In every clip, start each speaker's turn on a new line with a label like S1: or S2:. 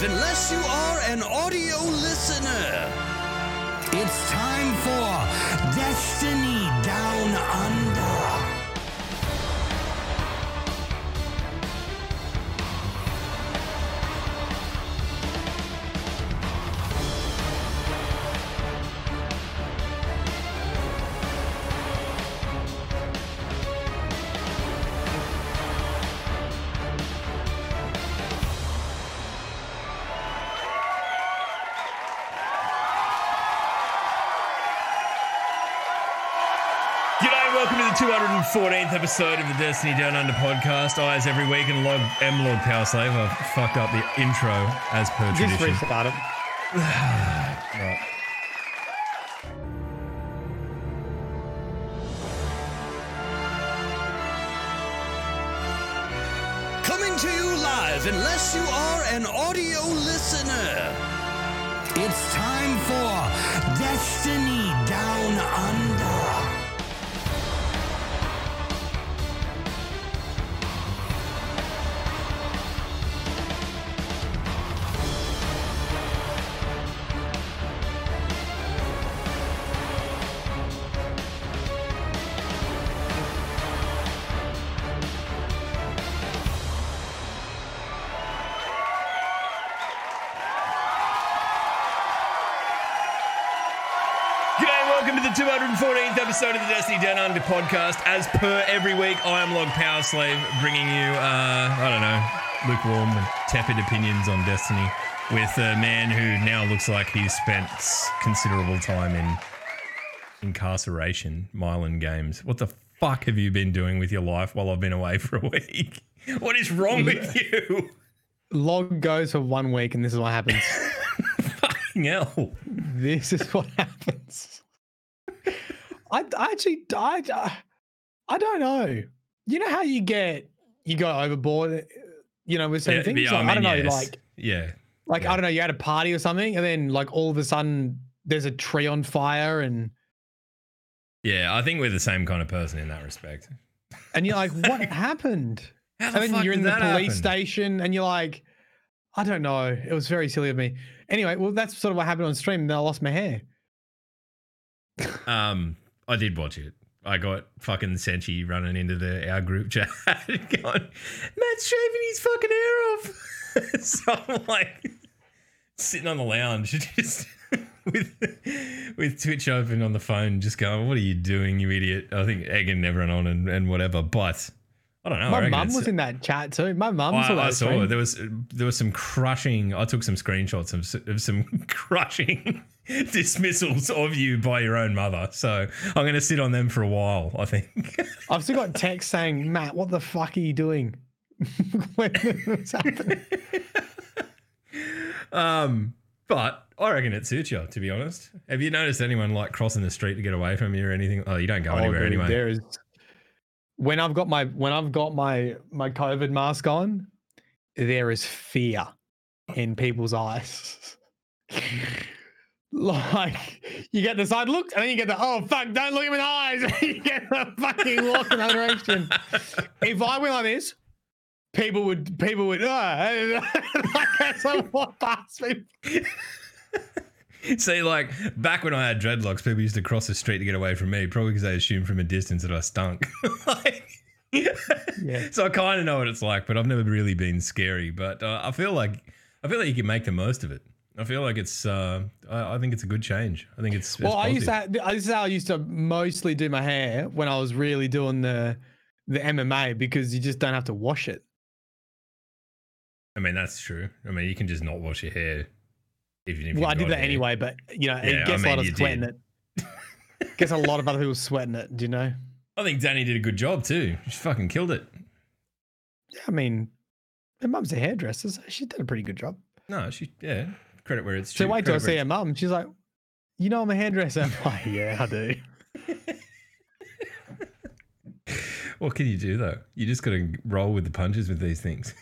S1: live unless you are an audio listener. It's time for Destiny Down Under.
S2: 14th episode of the Destiny Down Under podcast. Eyes every week, and log M Lord Power Slave. I've fucked up the intro as per
S3: Just
S2: tradition.
S3: Just restart it.
S2: right.
S1: Coming to you live, unless you are an audio listener, it's time for Destiny Down Under.
S2: Episode of the Destiny Down Under podcast. As per every week, I am Log Power Slave, bringing you, uh, I don't know, lukewarm tepid opinions on Destiny with a man who now looks like he's spent considerable time in incarceration, Mylan Games. What the fuck have you been doing with your life while I've been away for a week? What is wrong with you?
S3: Log goes for one week, and this is what happens.
S2: Fucking hell.
S3: this is what happens. I, I actually, I, uh, I don't know. You know how you get you go overboard, eh, you know, with certain
S2: Yeah,
S3: things.
S2: yeah,
S3: Like, I, don't know,
S2: yes.
S3: like
S2: yeah.
S3: like
S2: yeah.
S3: I don't know. You had a party or something, and then like all of a sudden there's a tree on fire, and
S2: Yeah, I think we're the same kind of person in that respect.
S3: and you're like, what happened?
S2: How
S3: and then you're in the police
S2: happen?
S3: station and you're like, I don't know. It was very silly of me. Anyway, well, that's sort of what happened on stream. Then I lost my hair.
S2: Um, I did watch it. I got fucking Senchi running into the our group chat, going, "Matt's shaving his fucking hair off." so I'm like sitting on the lounge, just with with Twitch open on the phone, just going, "What are you doing, you idiot?" I think egging everyone on and, and whatever, but I don't know.
S3: My mum was in that chat too. My mum saw that
S2: I saw
S3: stream.
S2: it. There was there was some crushing. I took some screenshots of, of some crushing dismissals of you by your own mother. So I'm going to sit on them for a while. I think.
S3: I've still got text saying, Matt, what the fuck are you doing? when it's happening.
S2: um, but I reckon it suits you. To be honest, have you noticed anyone like crossing the street to get away from you or anything? Oh, you don't go
S3: Oh,
S2: anywhere
S3: dude,
S2: anyway.
S3: There is when I've got my when I've got my my COVID mask on, there is fear in people's eyes. like you get the side look, and then you get the oh fuck, don't look in the eyes. you get the fucking walk in other direction. If I went like this, people would people would uh, like I walk past me.
S2: See, like back when I had dreadlocks, people used to cross the street to get away from me, probably because they assumed from a distance that I stunk. like,
S3: Yeah.
S2: So I kind of know what it's like, but I've never really been scary. But uh, I feel like I feel like you can make the most of it. I feel like it's. Uh, I, I think it's a good change. I think it's. it's
S3: Well, I used to.
S2: positive.
S3: This is how I used to mostly do my hair when I was really doing the the MMA because you just don't have to wash it.
S2: I mean, that's true. I mean, you can just not wash your hair. Even if
S3: Well, I did that anyway, but you know,
S2: Yeah,
S3: it gets
S2: I
S3: a lot
S2: mean,
S3: of
S2: you
S3: sweat in
S2: did.
S3: it. gets a lot of other people sweating it. Do you know?
S2: I think Danny did a good job too. She fucking killed it.
S3: Yeah, I mean, her mum's a hairdresser, so she did a pretty good job.
S2: No, she yeah. Credit where it's due.
S3: So wait till I see her mum. She's like, "You know, I'm a hairdresser." I'm like, "Yeah, I do."
S2: What can you do though? You just got to roll with the punches with these things.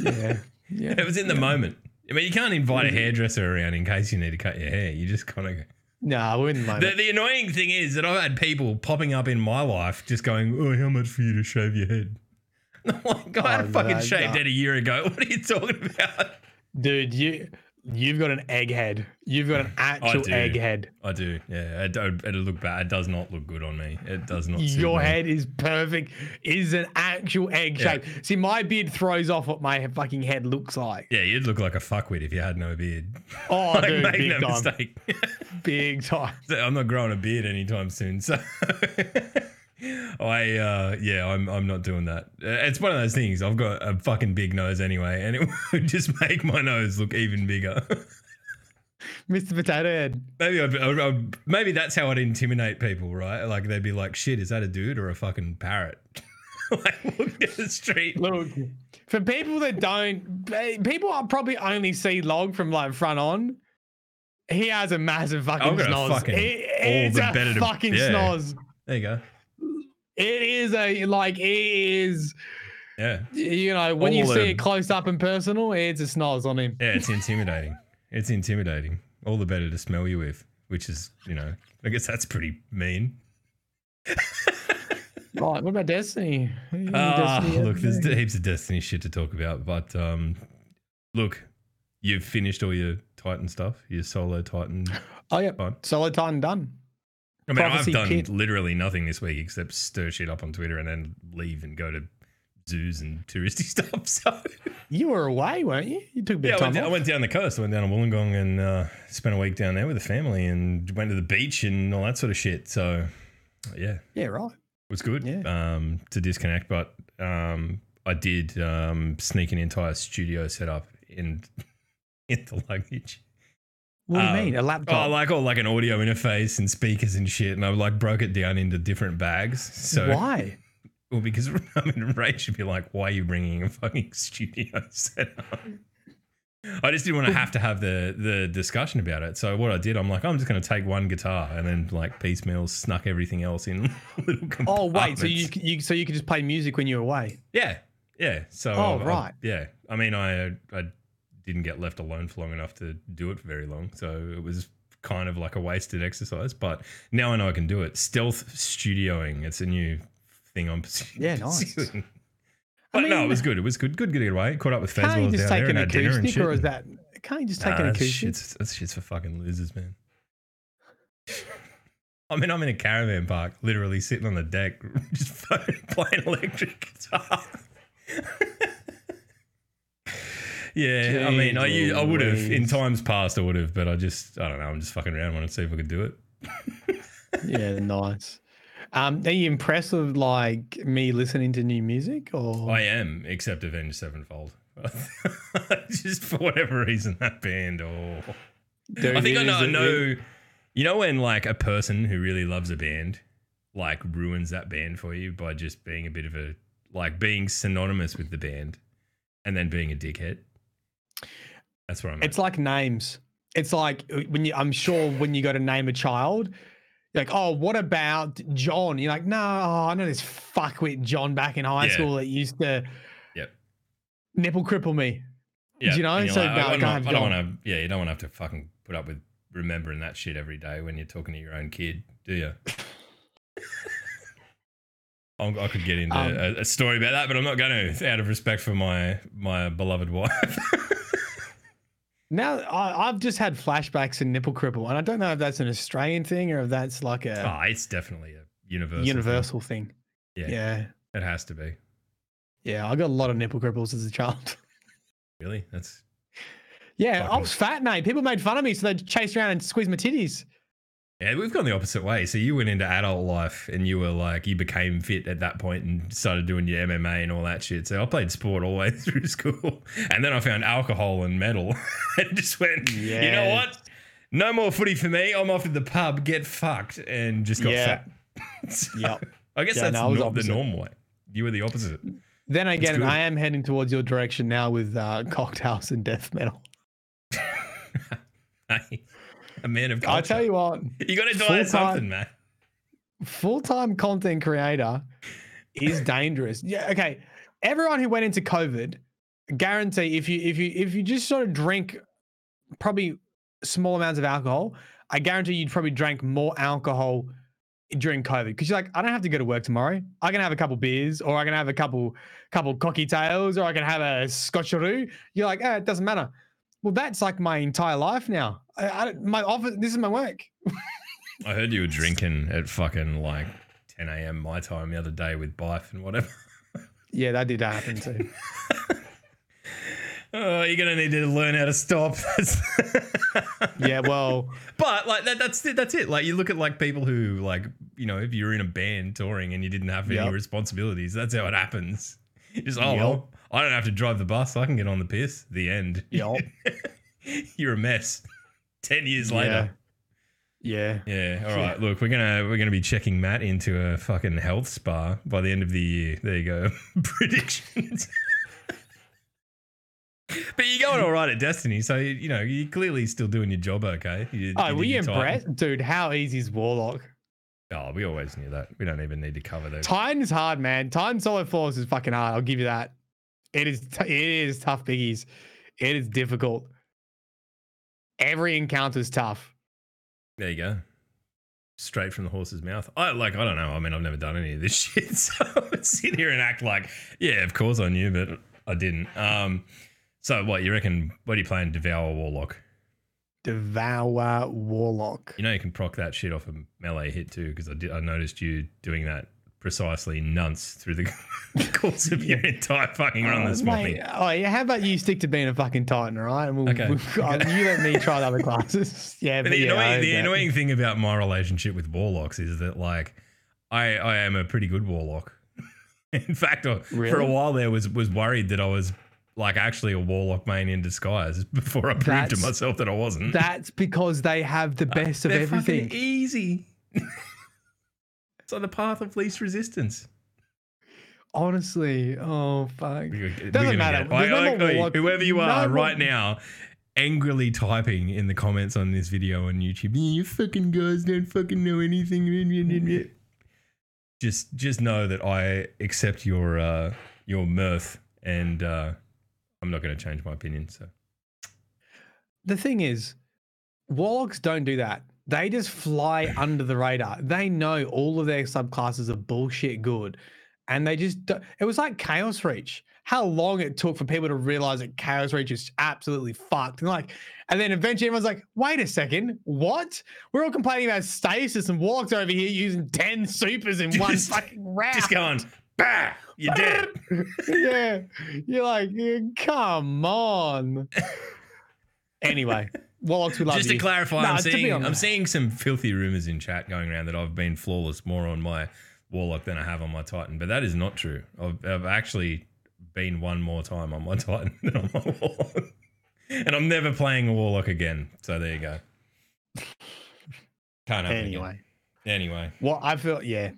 S3: Yeah, yeah.
S2: It was in the moment. I mean, you can't invite a mm-hmm. hairdresser around in case you need to cut your hair. You just kind of.
S3: No, in the moment.
S2: The, the annoying thing is that I've had people popping up in my life just going, "Oh, how much for you to shave your head?" I'm like, I had
S3: Oh,
S2: a fucking
S3: no,
S2: shaved
S3: no.
S2: head a year ago. What are you talking about?
S3: Dude, you you've got an egghead. You've got an actual
S2: do.
S3: egghead.
S2: I do. Yeah, it, don't- it'll look bad. It does not look good on me. It does not.
S3: Your
S2: me.
S3: head is perfect. Is an actual egg
S2: Yeah.
S3: shape. See, my beard throws off what my fucking head looks like.
S2: Yeah, you'd look like a fuckwit if you had no beard.
S3: Oh,
S2: like,
S3: dude,
S2: make
S3: big
S2: no
S3: time.
S2: mistake.
S3: Big time.
S2: I'm not growing a beard anytime soon. So I uh yeah, I'm I'm not doing that. Uh, It's one of those things. I've got a fucking big nose anyway, and it would just make my nose look even bigger.
S3: Mr. Potato Head.
S2: maybe I'd, I'd, I'd- maybe that's how I'd intimidate people, right? Like they'd be like, "Shit, is that a dude or a fucking parrot?" like looking at the street.
S3: Look, for people that don't, people are probably only see Log from like front on. He has a massive fucking snoz.
S2: fucking-
S3: It-
S2: all the
S3: a
S2: better to-
S3: fucking
S2: yeah.
S3: snoz.
S2: There you go.
S3: It is a like it is.
S2: Yeah,
S3: You know, when you
S2: All
S3: see
S2: the-
S3: it close up and personal, it's a snoz on him.
S2: yeah, it's intimidating. It's intimidating. All the better to smell you with, which is, you know, I guess that's pretty mean.
S3: Right, what about Destiny?
S2: Ah,
S3: Destiny
S2: look, there's
S3: update?
S2: heaps of Destiny shit to talk about, but um, look, you've finished all your Titan stuff, your solo Titan.
S3: oh yeah,
S2: fine.
S3: Solo Titan done.
S2: I mean, I've done
S3: Pit.
S2: literally nothing this week except stir shit up on Twitter and then leave and go to zoos and touristy stuff. So
S3: You were away, weren't you? You took a bit
S2: yeah,
S3: of
S2: I
S3: time
S2: went, I
S3: off.
S2: went down the coast. I went down to Wollongong and uh, spent a week down there with the family and went to the beach and all that sort of shit. So yeah,
S3: Yeah, right.
S2: It was good
S3: Yeah.
S2: um, to disconnect, but um, I did um, sneak an entire studio setup in in the luggage.
S3: What do you
S2: Um,
S3: mean? A laptop?
S2: Oh, like all like an audio interface and speakers and shit, and I like broke it down into different bags. So
S3: Why?
S2: Well, because I mean, Ray should be like, "Why are you bringing a fucking studio setup?" I just didn't want to have to have the the discussion about it. So what I did, I'm like, I'm just going to take one guitar and then like piecemeal snuck everything else in little
S3: Oh wait, so you you so you could just play music when you're away?
S2: yeah yeah. So
S3: Oh,
S2: I-
S3: right.
S2: yeah. I mean, I I didn't get left alone for long enough to do it for very long, so it was kind of like a wasted exercise. But now I know I can do it. Stealth studioing, it's a new thing I'm pursuing.
S3: Yeah, nice.
S2: pursuing.
S3: I
S2: But no, it was good. It was good. Good to get away. Caught up with Fez while I was
S3: just
S2: down there
S3: an
S2: and had dinner and shit.
S3: or is that? Can't you just take
S2: Nah,
S3: an acoustic?
S2: shit's, that shit's for fucking losers, man. I mean, I'm in a caravan park, literally sitting on the deck, just playing electric guitar. Yeah, I mean, I would have in times past, I would have, but I just, I don't know, I'm just fucking around, wanted to see if I could do it.
S3: yeah, nice. Um, are you impressed with like me listening to new music, or
S2: I am, except Avenged Sevenfold. just for whatever reason, that band, or
S3: Dude,
S2: I think I know. I know. You know when like a person who really loves a band, like ruins that band for you by just being a bit of a like being synonymous with the band, and then being a dickhead. That's what I'm.
S3: It's like names. It's like uh, when you. I'm sure when you go to name a child, you're like, oh, what about John? You're like, no, oh, I know this fuckwit John back in high
S2: Yeah.
S3: school that used to.
S2: Yep.
S3: Nipple cripple me.
S2: yeah,
S3: you know, so
S2: like,
S3: no, I
S2: I, don't, I don't want to. Yeah, you don't want to have to fucking put up with remembering that shit every day when you're talking to your own kid, do you? I I could get into
S3: Um,
S2: a, a story about that, but I'm not going to, out of respect for my my beloved wife.
S3: Now I, I've just had flashbacks and nipple cripple, and I don't know if that's an Australian thing or if that's like a
S2: oh, it's definitely a universal. thing.
S3: universal thing.
S2: Yeah,
S3: Yeah.
S2: it has to be.
S3: yeah, I got a lot of nipple cripples as a child.
S2: Really, that's
S3: Yeah, I was fat, mate. People made fun of me, so they'd chase around and squeeze my titties.
S2: Yeah. We've gone the opposite way. So you went into adult life, and you were like, you became fit at that point and started doing your MMA and all that shit. So I played sport all the way through school, and then I found alcohol and metal, and just went, you know what? No more footy for me. I'm off to the pub, get fucked, and just got
S3: Yeah.
S2: fat. So,
S3: Yep.
S2: I guess
S3: Yeah,
S2: that's
S3: no,
S2: not the normal way. You were the opposite.
S3: Then again. I am heading towards your direction now with uh, cocktails and death metal.
S2: Hey, a man of culture.
S3: I tell you what,
S2: you got to die at something, man.
S3: full time content creator is dangerous. Yeah, okay. Everyone who went into COVID, guarantee if you if you if you just sort of drink probably small amounts of alcohol, I guarantee you'd probably drank more alcohol during COVID because you're like, I don't have to go to work tomorrow. I can have a couple beers, or I can have a couple couple cocky tails, or I can have a scotcheroo. You're like, eh, it doesn't matter. Well, that's like my entire life now. I, I don't- my office. This is my work.
S2: I heard you were drinking at fucking like 10 a.m. my time the other day with Bife and whatever.
S3: Yeah, that did happen too.
S2: Oh, you're gonna need to learn how to stop.
S3: Yeah, well,
S2: but like that, that's it. That's it. Like you look at like people who like you know if you're in a band touring and you didn't have any
S3: Yep.
S2: responsibilities, that's how it happens. Just oh
S3: Yep.
S2: well, I don't have to drive the bus. I can get on the piss. The end.
S3: Yup.
S2: you're a mess. Ten years later.
S3: yeah.
S2: Yeah. All right. Look, we're gonna we're gonna be checking Matt into a fucking health spa by the end of the year. There you go. Predictions. but you're going all right at Destiny, so you know you're clearly still doing your job okay. You,
S3: Oh,
S2: you
S3: were you impressed, dude? How easy is Warlock?
S2: Oh, we always knew that. We don't even need to cover that.
S3: Titan is hard, man. Titan solo force is fucking hard. I'll give you that. It is. T- it is tough, biggies. It is difficult. Every encounter is tough.
S2: There you go. Straight from the horse's mouth. I like. I don't know. I mean, I've never done any of this shit, so I would sit here and act like, yeah, of course I knew, but I didn't. Um. So what you reckon? What are you playing? Devour Warlock.
S3: Devour Warlock.
S2: You know you can proc that shit off a melee hit too, because I did. I noticed you doing that precisely nunts through the course of your entire fucking run
S3: Oh,
S2: this
S3: mate,
S2: morning.
S3: Oh, yeah. How about you stick to being a fucking Titan, all right? And we'll,
S2: Okay.
S3: we'll- uh, you let me try the other classes. Yeah,
S2: But
S3: but
S2: the
S3: yeah,
S2: annoying, the annoying thing about my relationship with warlocks is that like I I am a pretty good warlock. In fact, I, for a while there was was worried that I was like actually a warlock main in disguise before I proved to myself that I wasn't.
S3: That's because they have the uh, best of everything.
S2: easy. It's on the path of least resistance.
S3: Honestly, oh fuck.
S2: We're
S3: Doesn't matter. no warlock-
S2: whoever you
S3: no
S2: are
S3: more-
S2: right now, angrily typing in the comments on this video on YouTube, you fucking guys don't fucking know anything. just just know that I accept your uh, your mirth, and uh, I'm not going to change my opinion. So
S3: The thing is, warlocks don't do that. They just fly under the radar. They know all of their subclasses are bullshit good. And they just, do- it was like Chaos Reach. How long it took for people to realize that Chaos Reach is absolutely fucked. And like, and then eventually everyone's like, wait a second, what? We're all complaining about stasis and walks over here using 10 supers in one
S2: Just-
S3: fucking round.
S2: just going, bah, you're dead.
S3: yeah. You're like, yeah, come on. anyway, Warlocks, we love
S2: Just
S3: you.
S2: to clarify,
S3: Nah,
S2: I'm
S3: to be
S2: seeing I'm
S3: honest-
S2: seeing some filthy rumors in chat going around that I've been flawless more on my warlock than I have on my titan, but that is not true. I've, I've actually been one more time on my titan than on my warlock, and I'm never playing a warlock again. So there you go. Can't happen
S3: Anyway,
S2: Again. Anyway,
S3: what I feel, yeah.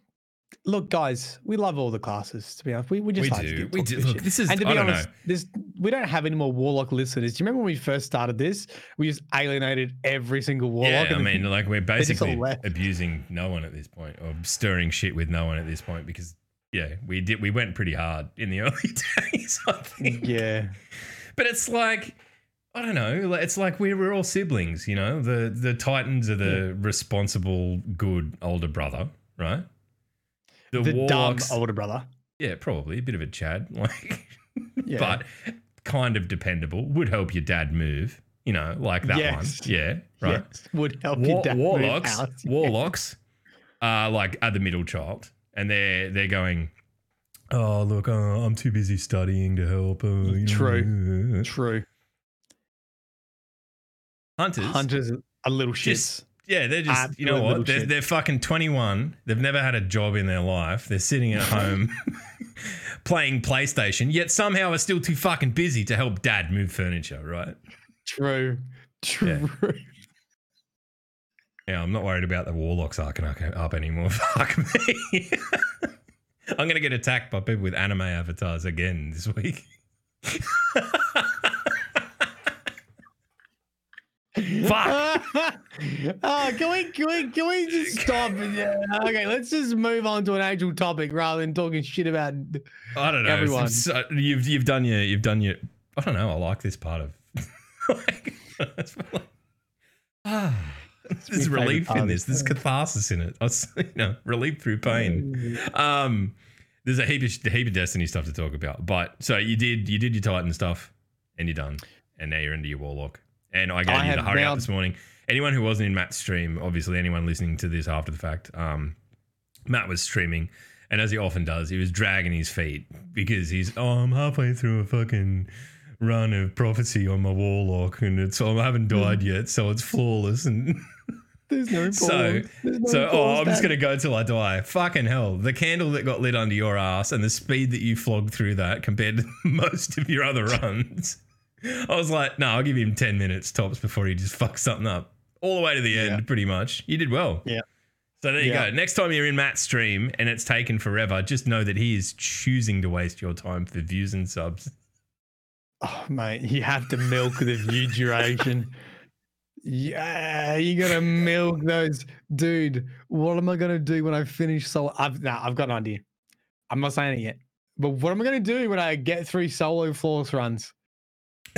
S3: Look, guys, we love all the classes. To be honest, we, we just
S2: we
S3: like to
S2: do. We do.
S3: this
S2: Look, this is.
S3: and to be honest,
S2: know.
S3: this we don't have any more warlock listeners. Do you remember when we first started this? We just alienated every single warlock.
S2: Yeah, I mean, like we're basically abusing no one at this point, or stirring shit with no one at this point, because yeah, we did. We went pretty hard in the early days. I think.
S3: yeah,
S2: But it's like I don't know. It's like we we're all siblings, you know. The the Titans are the responsible, good older brother, right? The,
S3: the dumb
S2: warlocks,
S3: older brother.
S2: yeah, probably a bit of a Chad, like,
S3: Yeah.
S2: but kind of dependable. Would help your dad move, you know, like that
S3: Yes.
S2: one. Yeah, right.
S3: Yes, would help
S2: War-
S3: your dad move
S2: warlocks,
S3: out.
S2: warlocks are like are the middle child, and they're they're going. Oh look, uh, I'm too busy studying to help. Uh, know,
S3: True.
S2: uh."
S3: True.
S2: Hunters,
S3: Hunters are little shits.
S2: Just- yeah, they're just you know what? They're, they're fucking 21. They've never had a job in their life. They're sitting at home playing PlayStation, yet somehow are still too fucking busy to help dad move furniture. Right?
S3: True. True.
S2: Yeah, I'm not worried about the warlocks arcing up- up anymore. Fuck me. I'm gonna get attacked by people with anime avatars again this week. Fuck.
S3: oh, can we can we can we just stop? Yeah, Okay, let's just move on to an actual topic rather than talking shit about.
S2: I don't know.
S3: Everyone.
S2: So- you've you've done your you've done your. I don't know. I like this part of. like, it's like- ah, there's relief in this. There's catharsis in it. I was, you know, relief through pain. Um, there's a heap of heap of Destiny stuff to talk about. But so you did you did your Titan stuff, and you're done. and now you're into your warlock. And I gave
S3: I
S2: you the hurry
S3: now-
S2: up this morning. Anyone who wasn't in Matt's stream, obviously anyone listening to this after the fact, um, Matt was streaming, and as he often does, he was dragging his feet because he's oh, I'm halfway through a fucking run of prophecy on my warlock, and it's I haven't died yet, so it's flawless. And
S3: There's no
S2: so,
S3: pause. There's no
S2: so oh, I'm just gonna go till I die. Fucking hell, the candle that got lit under your ass and the speed that you flogged through that compared to most of your other runs. I was like, no, I'll give him ten minutes tops before he just fucks something up. All the way to the end,
S3: Yeah.
S2: pretty much. You did well.
S3: Yeah.
S2: So there you
S3: Yeah.
S2: go. Next time you're in Matt's stream and it's taken forever, just know that he is choosing to waste your time for views and subs.
S3: Oh, mate, you have to milk the view duration. Yeah, you gotta milk those, dude. What am I gonna do when I finish solo? I've nah, I've got an idea. I'm not saying it yet, but what am I gonna do when I get through solo flawless runs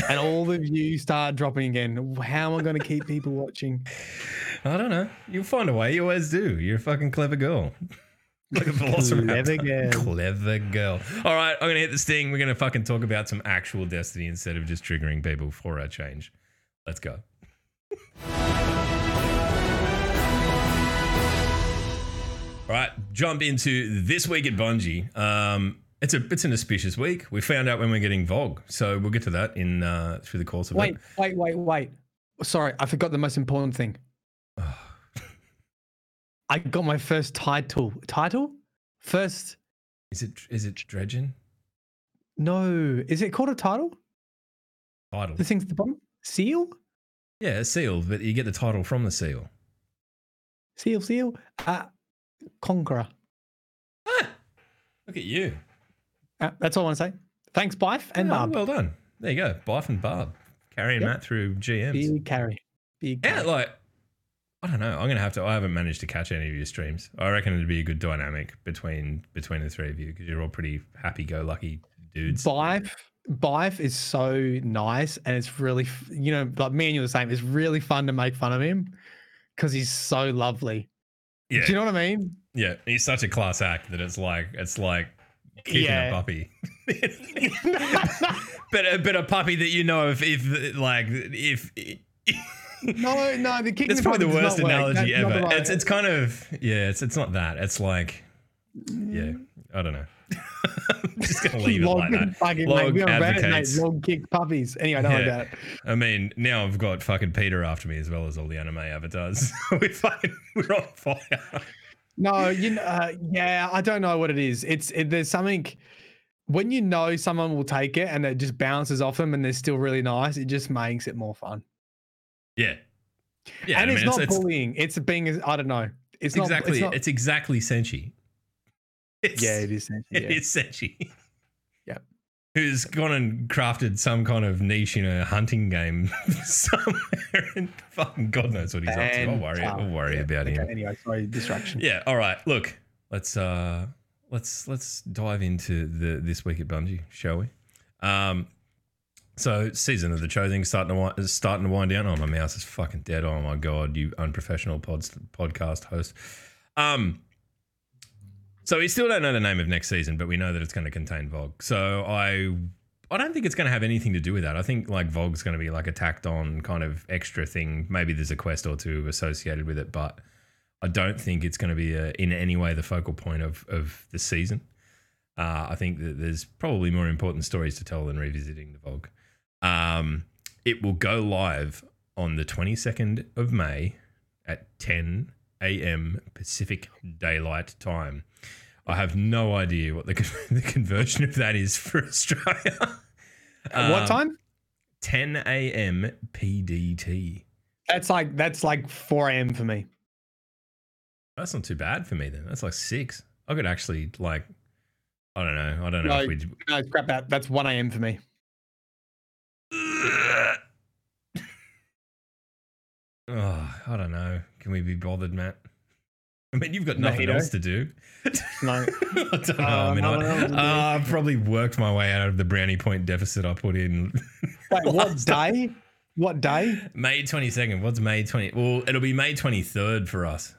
S3: and all the views start dropping again? How am I gonna keep people watching?
S2: I don't know. You'll find a way. You always do. You're a fucking clever girl. Like a velociraptor.
S3: Clever girl.
S2: Clever girl. All right, I'm gonna hit this thing. We're gonna fucking talk about some actual Destiny instead of just triggering people for a change. Let's go. All right, jump into this week at Bungie. Um, it's a it's an auspicious week. We found out when we're getting VOG, so we'll get to that in uh, through the course of
S3: Wait,
S2: it.
S3: wait, wait, wait. wait. Sorry, I forgot the most important thing. I got my first title. Title? First?
S2: Is it is it dredging
S3: No. Is it called a title?
S2: title?
S3: The thing's at the bottom? Seal?
S2: Yeah, seal, but you get the title from the seal.
S3: Seal, seal. Uh, Conqueror.
S2: Ah, look at you.
S3: Uh, that's all I want to say. Thanks, Bife and
S2: Yeah,
S3: Barb.
S2: Well done. There you go. Bife and Barb carrying
S3: Yep.
S2: Matt through GMs.
S3: Big carry. Big
S2: Yeah,
S3: carry.
S2: like I don't know. I'm gonna have to. I haven't managed to catch any of your streams. I reckon it'd be a good dynamic between between the three of you because you're all pretty happy-go-lucky dudes.
S3: Bife, Bife is so nice, and it's really, you know, like me and you are the same. It's really fun to make fun of him because he's so lovely.
S2: Yeah,
S3: Do you know what I mean?
S2: yeah. He's such a class act that it's like it's like kicking
S3: Yeah.
S2: a puppy. but a, but a puppy that you know if if like if.
S3: no, no, the kicking
S2: That's probably the worst
S3: does work.
S2: analogy ever.
S3: right-
S2: It's it's kind of yeah. It's it's not that. It's like mm. yeah. I don't know. I'm just gonna leave it like that.
S3: fucking,
S2: Log
S3: mate, we on Reddit, mate.
S2: advocates.
S3: Log kick puppies. Anyway, don't worry
S2: Yeah.
S3: about it.
S2: I mean, now I've got fucking Peter after me as well as all the anime avatars. we fucking we're on fire.
S3: No, you know, uh, yeah, I don't know what it is. It's it, there's something when you know someone will take it and it just bounces off them and they're still really nice. It just makes it more fun.
S2: Yeah. Yeah.
S3: and
S2: I
S3: it's
S2: mean,
S3: not
S2: it's,
S3: bullying. It's being I don't know. It's not
S2: exactly
S3: It's not,
S2: it's exactly Senshi. It's,
S3: yeah, it is.
S2: It
S3: yeah.
S2: is Senshi. Who's gone and crafted some kind of niche in a hunting game somewhere and fucking God knows what he's up to. I'll worry,
S3: And,
S2: I'll worry
S3: yeah,
S2: about
S3: okay,
S2: him.
S3: Anyway, sorry, distraction.
S2: Yeah, all right. Look, let's uh let's let's dive into the this week at Bungie, shall we? Um so season of the chosen starting to wind, starting to wind down. Oh, my mouse is fucking dead. Oh my god, you unprofessional pods, podcast host. Um, so we still don't know the name of next season, but we know that it's going to contain VOG. So I, I don't think it's going to have anything to do with that. I think like VOG's going to be like a tacked on kind of extra thing. Maybe there's a quest or two associated with it, but I don't think it's going to be a, in any way the focal point of of the season. Uh, I think that there's probably more important stories to tell than revisiting the VOG. Um, it will go live on the 22nd of May at 10 a.m. Pacific Daylight Time. I have no idea what the, con- the conversion of that is for Australia.
S3: At what
S2: Um,
S3: time?
S2: 10 a.m. PDT.
S3: That's like that's like 4 a.m. for me.
S2: That's not too bad for me then. That's like six. I could actually like, I don't know. I don't know
S3: No,
S2: if we.
S3: No, scrap that. That's 1 a.m. for me.
S2: Oh, I don't know. Can we be bothered, Matt? I mean, you've got nothing else to do.
S3: No.
S2: I don't know. I
S3: Uh,
S2: mean, I,
S3: to do.
S2: uh, I've probably worked my way out of the brownie point deficit I put in.
S3: Wait, what day? What day?
S2: May 22nd. What's May 20? Well, it'll be May 23rd for us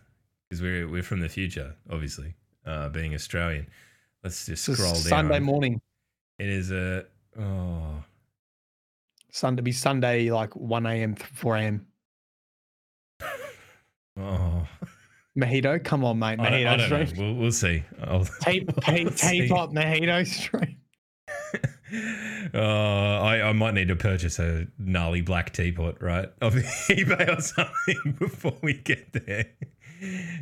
S2: because we're, we're from the future, obviously, uh, being Australian. Let's just scroll down.
S3: Sunday morning.
S2: It is a. Oh.
S3: Sunday be Sunday like one a.m. four a.m.
S2: Oh,
S3: Mojito, come on, mate.
S2: I don't, I don't. We'll, we'll see. I'll,
S3: Tape,
S2: we'll
S3: tape,
S2: see.
S3: up mojito stream.
S2: uh, I, I might need to purchase a gnarly black teapot, right? Off eBay or something before we get there.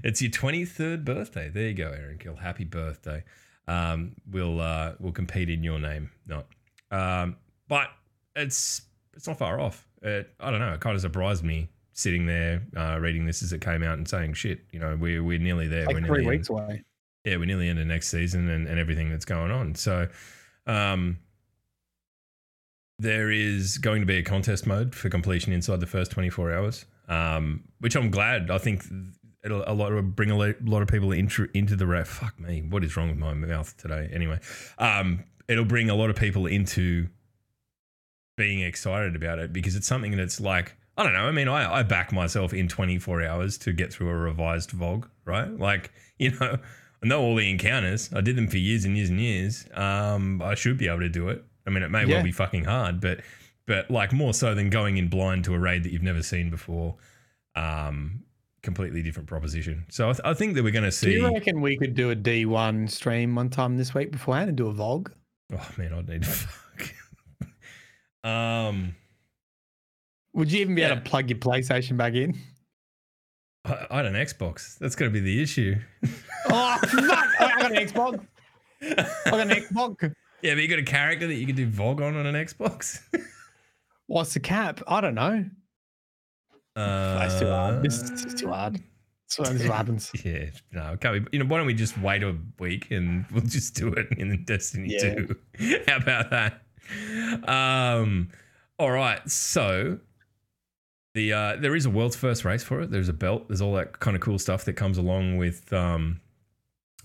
S2: It's your 23rd birthday. There you go, Aaron Kill. Happy birthday. Um, we'll uh, we'll compete in your name, not. Um, but it's it's not far off. It, I don't know. It kind of surprised me sitting there uh, reading this as it came out and saying, "Shit, you know, we're we're nearly there.
S3: Like
S2: we're
S3: three
S2: nearly in."
S3: weeks away.
S2: yeah, we're nearly into next season and, and everything that's going on. So, um, there is going to be a contest mode for completion inside the first 24 hours, um, which I'm glad. I think it'll a lot will bring a lot of people into into the ra- fuck me. What is wrong with my mouth today? Anyway, um, it'll bring a lot of people into being excited about it because it's something that's like I don't know. I mean, I, I back myself in 24 hours to get through a revised VOG, right? Like, you know, I know all the encounters. I did them for years and years and years. Um, I should be able to do it. I mean, it may
S3: Yeah.
S2: well be fucking hard, but but like more so than going in blind to a raid that you've never seen before. Um, completely different proposition. So I, th- I think that we're going to see.
S3: Do you reckon we could do a D1 stream one time this week beforehand and do a VOG?
S2: Oh man, I'd need to fuck. um,
S3: Would you even be able to plug your PlayStation back in?
S2: I, I had an Xbox. That's going to be the issue.
S3: Oh fuck! I got an Xbox. I got an Xbox.
S2: Yeah, but you got a character that you can do VOG on on an Xbox.
S3: What's the cap? I don't know.
S2: Uh,
S3: That's too hard. This is, too hard. So this is what happens.
S2: Yeah, no, can't we? You know, why don't we just wait a week and we'll just do it in Destiny
S3: Yeah.
S2: 2? How about that? Um, all right, so the uh, there is a world's first race for it. There's a belt. There's all that kind of cool stuff that comes along with um,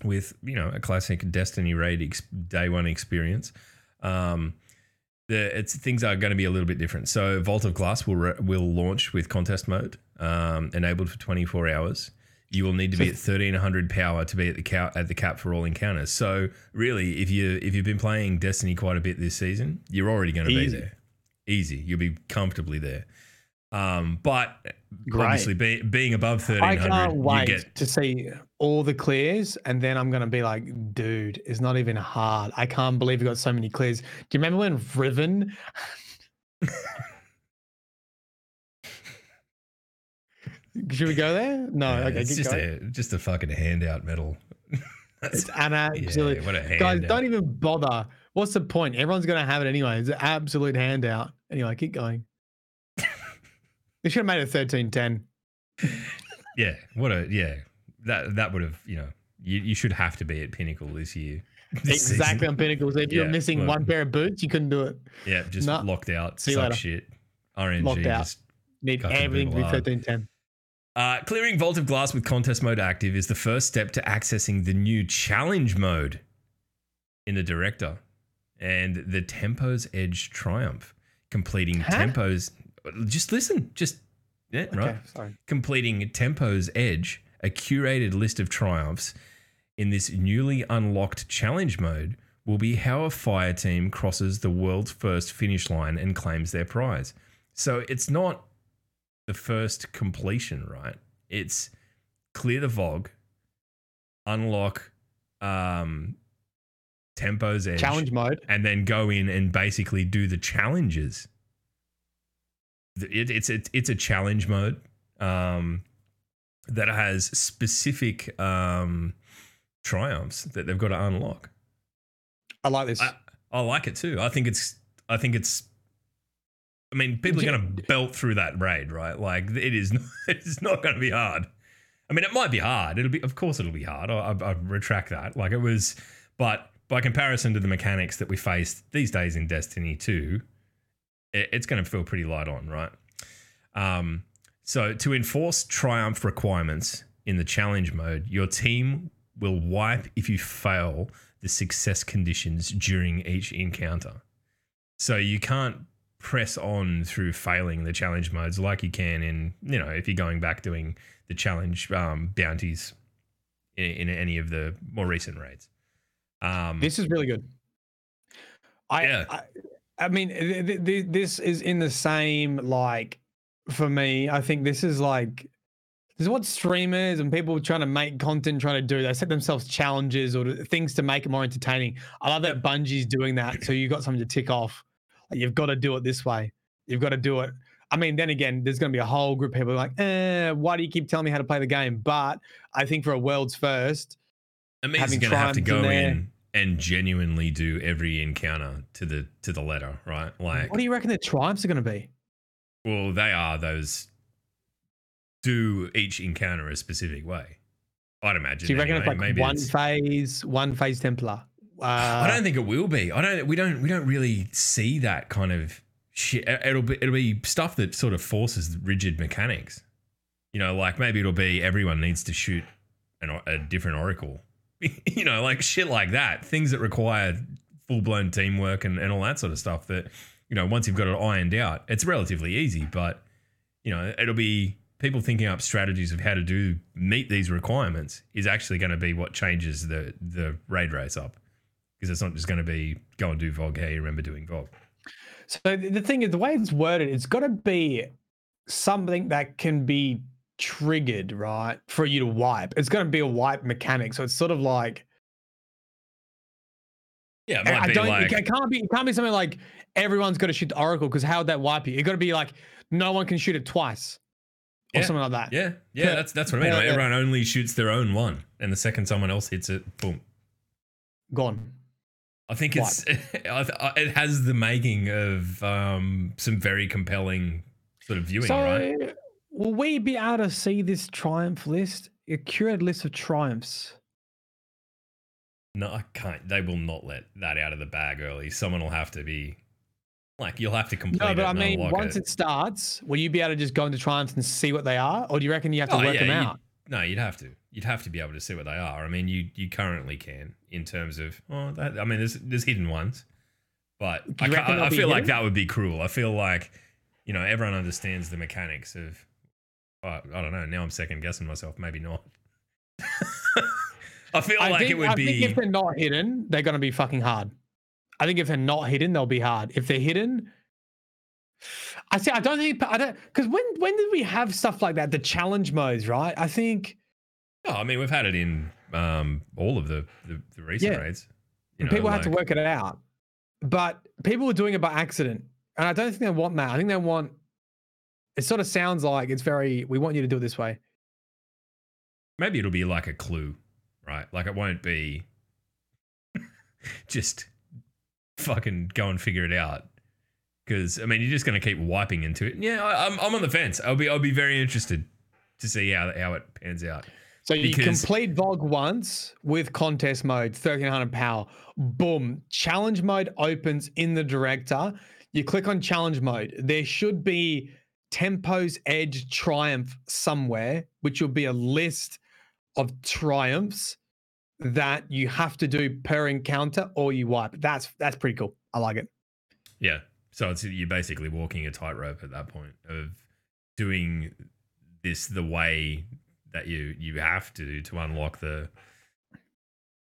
S2: with you know a classic Destiny raid ex- day one experience. Um, the it's things are going to be a little bit different. So Vault of Glass will re- will launch with contest mode, um, enabled for 24 hours. You will need to be at 1300 power to be at the cap at the cap for all encounters. So really, if you if you've been playing Destiny quite a bit this season, you're already going to be there. Easy, you'll be comfortably there. Um, but
S3: Great.
S2: obviously, be, being above
S3: I
S2: 1300,
S3: can't
S2: you
S3: wait
S2: get
S3: to see all the clears, and then I'm gonna be like, dude, it's not even hard. I can't believe we got so many clears. Do you remember when Riven? Should we go there? No.
S2: Yeah,
S3: okay,
S2: it's just
S3: going.
S2: a just a fucking handout medal.
S3: It's an absolute.
S2: yeah, what a handout.
S3: Guys, don't even bother. What's the point? Everyone's gonna have it anyway. It's an absolute handout. Anyway, keep going. They should have made it thirteen ten.
S2: Yeah, what a yeah. That that would have you know you, you should have to be at pinnacle this year. This season.
S3: Exactly on pinnacles. If you're missing
S2: well-
S3: one pair of boots, you couldn't do it.
S2: Yeah, just
S3: Nah.
S2: locked out.
S3: See you
S2: suck
S3: later.
S2: shit. RNG.
S3: Locked out.
S2: Just,
S3: Need everything to be thirteen ten.
S2: uh, clearing Vault of Glass with contest mode active is the first step to accessing the new challenge mode in the director and the Tempo's Edge Triumph. Completing
S3: Huh?
S2: Tempo's. Just listen. Just yeah, right.
S3: Sorry.
S2: completing Tempo's Edge, a curated list of triumphs in this newly unlocked challenge mode, will be how a fire team crosses the world's first finish line and claims their prize. So it's not the first completion, right? It's clear the VOG, unlock um, Tempo's Edge,
S3: Challenge mode.
S2: and then go in and basically do the challenges. It, it's it's it's a challenge mode um, that has specific um, triumphs that they've got to unlock.
S3: I like this.
S2: I, I like it too. I think it's I think it's. I mean, people are going to belt through that raid, right? Like it is. Not, it's not going to be hard. I mean, it might be hard. It'll be, of course, it'll be hard. I, I, I retract that. Like it was, but by comparison to the mechanics that we face these days in Destiny 2, it, it's going to feel pretty light on, right? Um, so to enforce triumph requirements in the challenge mode, your team will wipe if you fail the success conditions during each encounter. So you can't press on through failing the challenge modes like you can in, you know, if you're going back doing the challenge um, bounties in, in any of the more recent raids. Um,
S3: this is really good. I,
S2: Yeah.
S3: I I mean, th- th- th- this is in the same like for me. I think this is like this is what streamers and people trying to make content trying to do. They set themselves challenges or things to make it more entertaining. I love that Bungie's doing that. So you got something to tick off. Like, you've got to do it this way. You've got to do it. I mean, then again, there's going to be a whole group of people like, eh, why do you keep telling me how to play the game? But I think for a world's first,
S2: I mean,
S3: having
S2: going to have to go
S3: in
S2: and genuinely do every encounter to the to the letter, right? Like,
S3: what do you reckon the tribes are going to be?
S2: well, they are those. Do each encounter a specific way. I'd imagine.
S3: Do you reckon
S2: anyway.
S3: it's like
S2: Maybe
S3: one
S2: it's-
S3: phase, one phase Templar? Uh,
S2: I don't think it will be. I don't. We don't. We don't really see that kind of shit. It- It'll be. It'll be stuff that sort of forces rigid mechanics. You know, like maybe it'll be everyone needs to shoot an, a different oracle. you know, like shit like that. Things that require full blown teamwork and, and all that sort of stuff. That you know, once you've got it ironed out, it's relatively easy. But you know, it'll be people thinking up strategies of how to do meet these requirements is actually going to be what changes the the raid race up because it's not just going to be go and do VOG you remember doing VOG.
S3: So the thing is, the way it's worded, it's got to be something that can be triggered, right, for you to wipe. It's going to be a wipe mechanic. So it's sort of like
S2: Yeah,
S3: I-
S2: might
S3: I
S2: be
S3: don't.
S2: like
S3: it can't be. It can't be something like everyone's got to shoot the oracle because how would that wipe you? It got to be like no one can shoot it twice or
S2: Yeah,
S3: something like that.
S2: yeah, yeah.
S3: Yeah.
S2: That's that's what I mean.
S3: Yeah,
S2: Like. Everyone only shoots their own one, and the second someone else hits it, boom.
S3: Gone.
S2: I think it's I th- I- it has the making of um, some very compelling sort of viewing,
S3: so
S2: right?
S3: Will we be able to see this triumph list, a curated list of triumphs?
S2: No, I can't. They will not let that out of the bag early. Someone will have to be like you'll have to complete
S3: No, but I mean, once
S2: it.
S3: it starts, will you be able to just go into triumphs and see what they are, or do you reckon you have to
S2: Oh,
S3: work
S2: yeah,
S3: them out?
S2: No, you'd have to. You'd have to be able to see what they are. I mean, you you currently can in terms of. Oh, that, I mean, there's there's hidden ones, but I,
S3: you
S2: ca-
S3: reckon
S2: I, I feel like that would be cruel. I feel like, you know, everyone understands the mechanics of. I I don't know. Now I'm second guessing myself. Maybe not. I feel
S3: I
S2: like
S3: think,
S2: it would
S3: I
S2: be.
S3: I think if they're not hidden, they're going to be fucking hard. I think if they're not hidden, they'll be hard. If they're hidden, I see. I don't think I don't because when when did we have stuff like that? The challenge modes, right? I think
S2: oh, I mean, we've had it in um, all of the the, the recent
S3: Yeah.
S2: raids. You know,
S3: people have to work it out, but people were doing it by accident, and I don't think they want that. I think they want. It sort of sounds like it's very. We want you to do it this way.
S2: maybe it'll be like a clue, right? Like it won't be just fucking go and figure it out. Because I mean, you're just going to keep wiping into it. Yeah, I, I'm, I'm on the fence. I'll be I'll be very interested to see how how it pans out.
S3: So you
S2: Because-
S3: complete VOG once with contest mode, 1300 power. Boom. Challenge mode opens in the director. You click on challenge mode. There should be Tempo's Edge Triumph somewhere, which will be a list of triumphs that you have to do per encounter or you wipe. That's that's pretty cool. I like it.
S2: Yeah. So it's you're basically walking a tightrope at that point of doing this the way that you you have to to unlock the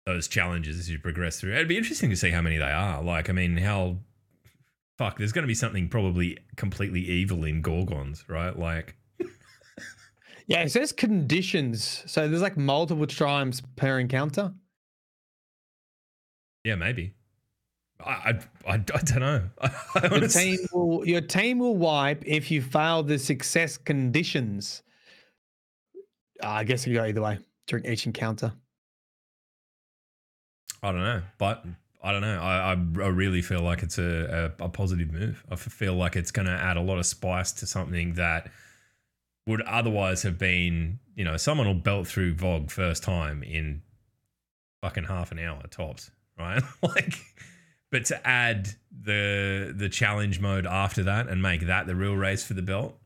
S2: those challenges as you progress through. It'd be interesting to see how many they are. Like, I mean, how fuck, there's going to be something probably completely evil in Gorgons, right? Like,
S3: Yeah, it says conditions. So there's like multiple triumphs per encounter.
S2: yeah, maybe. I I, I, I don't know. I
S3: Your team will your team will wipe if you fail the success conditions. Uh, I guess you go either way during each encounter.
S2: I don't know, but I don't know. I, I, I really feel like it's a, a, a positive move. I feel like it's going to add a lot of spice to something that would otherwise have been, you know, someone will belt through VOG first time in fucking half an hour tops, right? like, but to add the the challenge mode after that and make that the real race for the belt,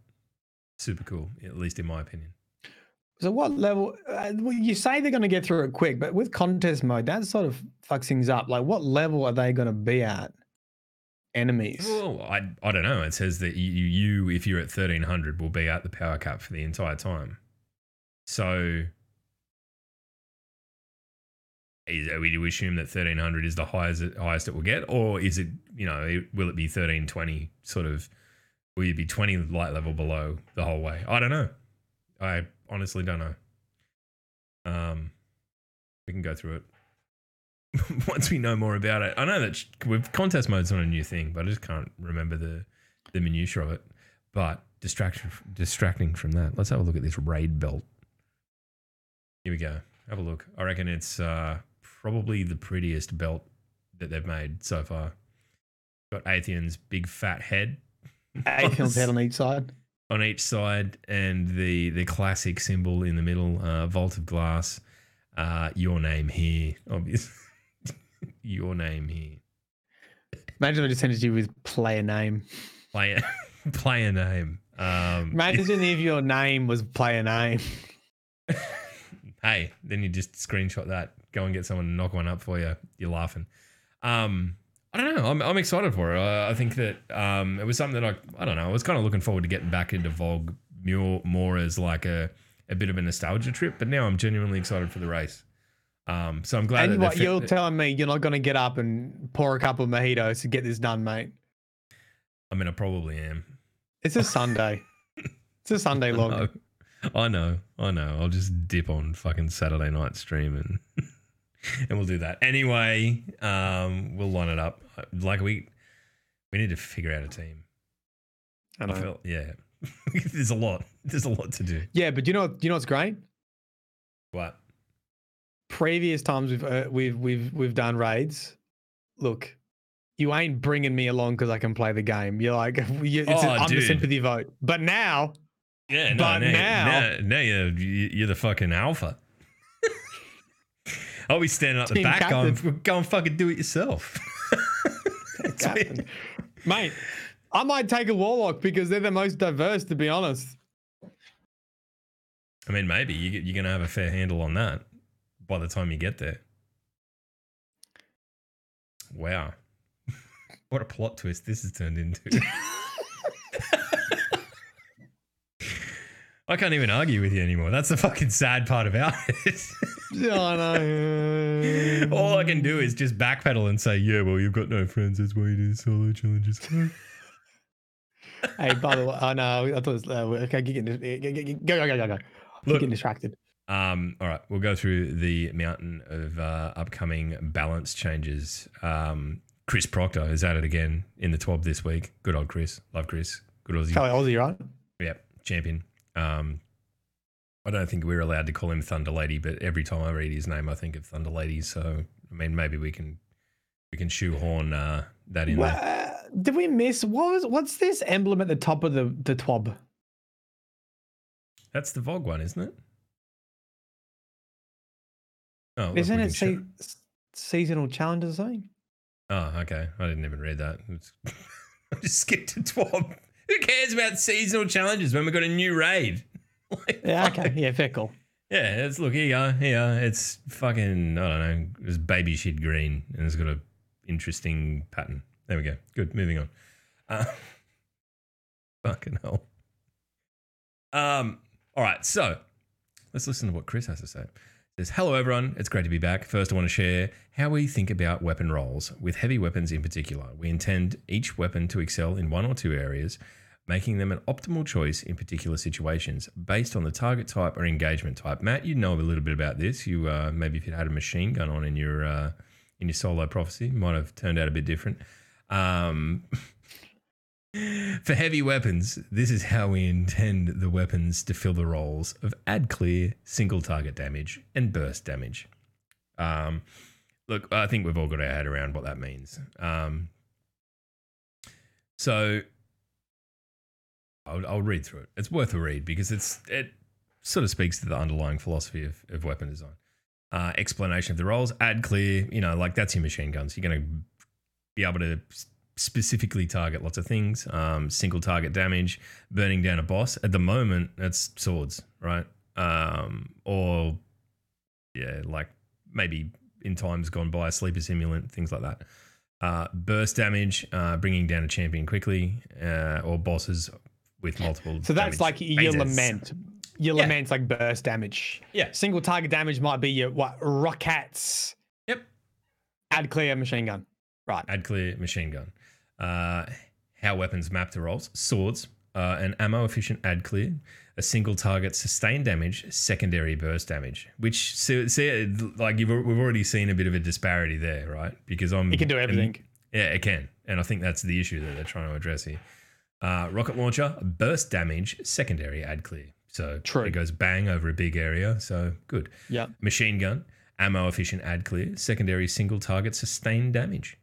S2: super cool. At least in my opinion.
S3: So what level? Uh, well, you say they're going to get through it quick, but with contest mode, that sort of fucks things up. Like, what level are they going to be at? Enemies.
S2: Well, I, I don't know. It says that you, you, if you're at 1300, will be at the power cap for the entire time. So, is, are we to assume that 1300 is the highest, highest it will get? Or is it, you know, it, will it be 1320 sort of, will you be 20 light level below the whole way? I don't know. I honestly don't know. Um, we can go through it once we know more about it. I know that with contest mode's not a new thing, but I just can't remember the the minutiae of it. But distraction, distracting from that, let's have a look at this raid belt. Here we go. Have a look. I reckon it's uh, probably the prettiest belt that they've made so far. Got Atheon's big fat head
S3: Atheon's head on each side.
S2: On each side, and the the classic symbol in the middle, uh, vault of glass. Uh, your name here, obviously. your name here.
S3: Imagine I just sent it to you with player name.
S2: Player player name. Um,
S3: Imagine if your name was player name.
S2: hey, then you just screenshot that, go and get someone to knock one up for you. You're laughing. Um, I don't know. I'm, I'm excited for it. I, I think that um, it was something that I I don't know. I was kind of looking forward to getting back into VOG more more as like a a bit of a nostalgia trip. But now I'm genuinely excited for the race. Um, so I'm glad
S3: And
S2: that
S3: what
S2: they're
S3: you're telling me you're not going to get up and pour a couple of mojitos to get this done, mate.
S2: I mean, I probably am.
S3: It's a Sunday. it's a Sunday
S2: I
S3: log.
S2: know. I know. I know. I'll just dip on fucking Saturday night stream and and we'll do that. Anyway, um, we'll line it up. Like we we need to figure out a team.
S3: I
S2: I feel yeah. There's a lot. There's a lot to do.
S3: Yeah, but you know, you know what's great?
S2: What?
S3: Previous times we've uh, we've we've we've done raids. Look, you ain't bringing me along because I can play the game. You're like, you, it's
S2: Oh,
S3: an, I'm the sympathy vote. But now,
S2: Yeah, no,
S3: But
S2: now,
S3: now-
S2: now, now you're, you're the fucking alpha. I'll be standing up the
S3: Team
S2: back going,
S3: captain.
S2: go and fucking do it yourself.
S3: Captain. mate, I might take a warlock because they're the most diverse. To be honest,
S2: I mean, maybe you, you're going to have a fair handle on that by the time you get there. Wow. what a plot twist this has turned into. I can't even argue with you anymore. That's the fucking sad part about it.
S3: Yeah, I know.
S2: All I can do is just backpedal and say, yeah, well, you've got no friends. That's why you do solo challenges.
S3: Hey, by the way, I know. I thought it was, uh, okay. Get, get, get, go, go, go, go, go.
S2: Look,
S3: getting distracted.
S2: Um, all right, we'll go through the mountain of uh, upcoming balance changes. Um, Chris Proctor is at it again in the TWAB this week. Good old Chris. Love Chris. Good Aussie.
S3: Fellow Aussie, right?
S2: Yep, champion. Um, I don't think we're allowed to call him Thunder Lady, but every time I read his name, I think of Thunder Lady. So, I mean, maybe we can we can shoehorn uh, that in
S3: Well,
S2: there.
S3: uh, did we miss what was what's this emblem at the top of the the twab?
S2: That's the VOG one, isn't it? Oh,
S3: isn't it se- seasonal challenges something?
S2: Oh, okay. I didn't even read that. I just skipped to TWAB. Who cares about seasonal challenges when we've got a new raid? Like,
S3: Yeah, okay, yeah, fair call.
S2: Yeah, it's look here you go. Here, it's fucking I don't know. It's baby shit green and it's got a interesting pattern. There we go. Good. Moving on. Uh, fucking hell. Um. All right. So let's listen to what Chris has to say. Says, Hello, everyone. It's great to be back. First, I want to share how we think about weapon roles, with heavy weapons in particular. We intend each weapon to excel in one or two areas, making them an optimal choice in particular situations based on the target type or engagement type. Matt, you know a little bit about this. You uh, maybe if you had a machine gun on in your uh, in your solo prophecy, might have turned out a bit different. Um, for heavy weapons, this is how we intend the weapons to fill the roles of add clear, single target damage, and burst damage. Um, look, I think we've all got our head around what that means. Um, so I'll, I'll read through it. It's worth a read because it's it sort of speaks to the underlying philosophy of, of weapon design. Uh, explanation of the roles, add clear, you know, like that's your machine guns. You're going to be able to specifically target lots of things. Um, single target damage, burning down a boss. At the moment, that's swords, right? Um, or yeah, like maybe in times gone by, sleeper simulant, things like that. Uh, burst damage, uh, bringing down a champion quickly, uh, or bosses with multiple.
S3: So that's like your lament. Your
S2: Yeah.
S3: lament's like burst damage.
S2: Yeah.
S3: Single target damage might be your what rockets Yep. Add clear machine gun. Right.
S2: Add clear machine gun. Uh, how weapons map to roles: swords, uh, an ammo efficient add clear, a single target sustained damage, secondary burst damage. Which see, see like you've we've already seen a bit of a disparity there, right? Because I'm
S3: It can do everything.
S2: yeah, it can, and I think that's the issue that they're trying to address here. Uh, rocket launcher, burst damage, secondary add clear. So
S3: True.
S2: it goes bang over a big area. So good.
S3: Yeah.
S2: Machine gun, ammo efficient add clear, secondary single target sustained damage.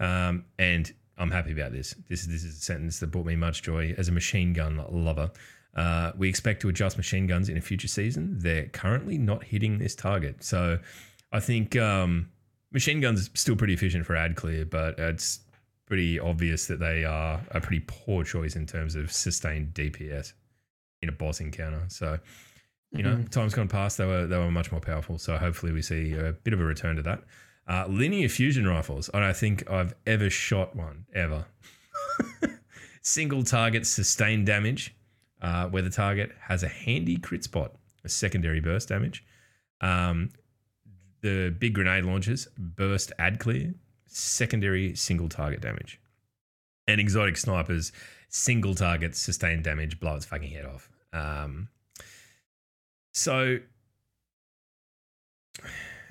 S2: Um, and I'm happy about this. This is this is a sentence that brought me much joy as a machine gun lover. Uh, we expect to adjust machine guns in a future season. They're currently not hitting this target, so I think um, machine guns still pretty efficient for ad clear, but it's pretty obvious that they are a pretty poor choice in terms of sustained DPS in a boss encounter. So you know,
S3: Mhm.
S2: times gone past, they were they were much more powerful. So hopefully we see a bit of a return to that. Uh, linear fusion rifles. I don't think I've ever shot one ever. Single target sustained damage, uh, where the target has a handy crit spot, a secondary burst damage. Um, the big grenade launchers burst ad clear, secondary single target damage, and exotic snipers single target sustained damage, blow its fucking head off. Um, so,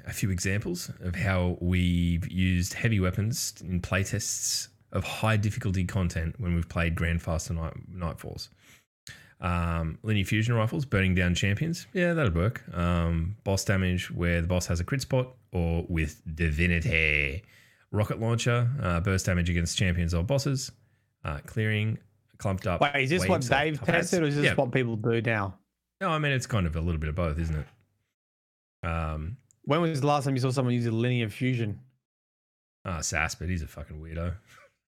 S2: a few examples of how we've used heavy weapons in playtests of high difficulty content when we've played Grandmaster Night Nightfalls. Um, linear fusion rifles, burning down champions. Yeah, that'll work. Um, boss damage where the boss has a crit spot, or with divinity. Rocket launcher, uh, burst damage against champions or bosses. Uh, clearing clumped up.
S3: Wait, is this what
S2: waves of
S3: Dave
S2: tough
S3: tested, or is this
S2: Yeah.
S3: what people do now?
S2: No, I mean it's kind of a little bit of both, isn't it? Um,
S3: When was the last time you saw someone use a linear fusion?
S2: ah, Sass, but he's a fucking weirdo.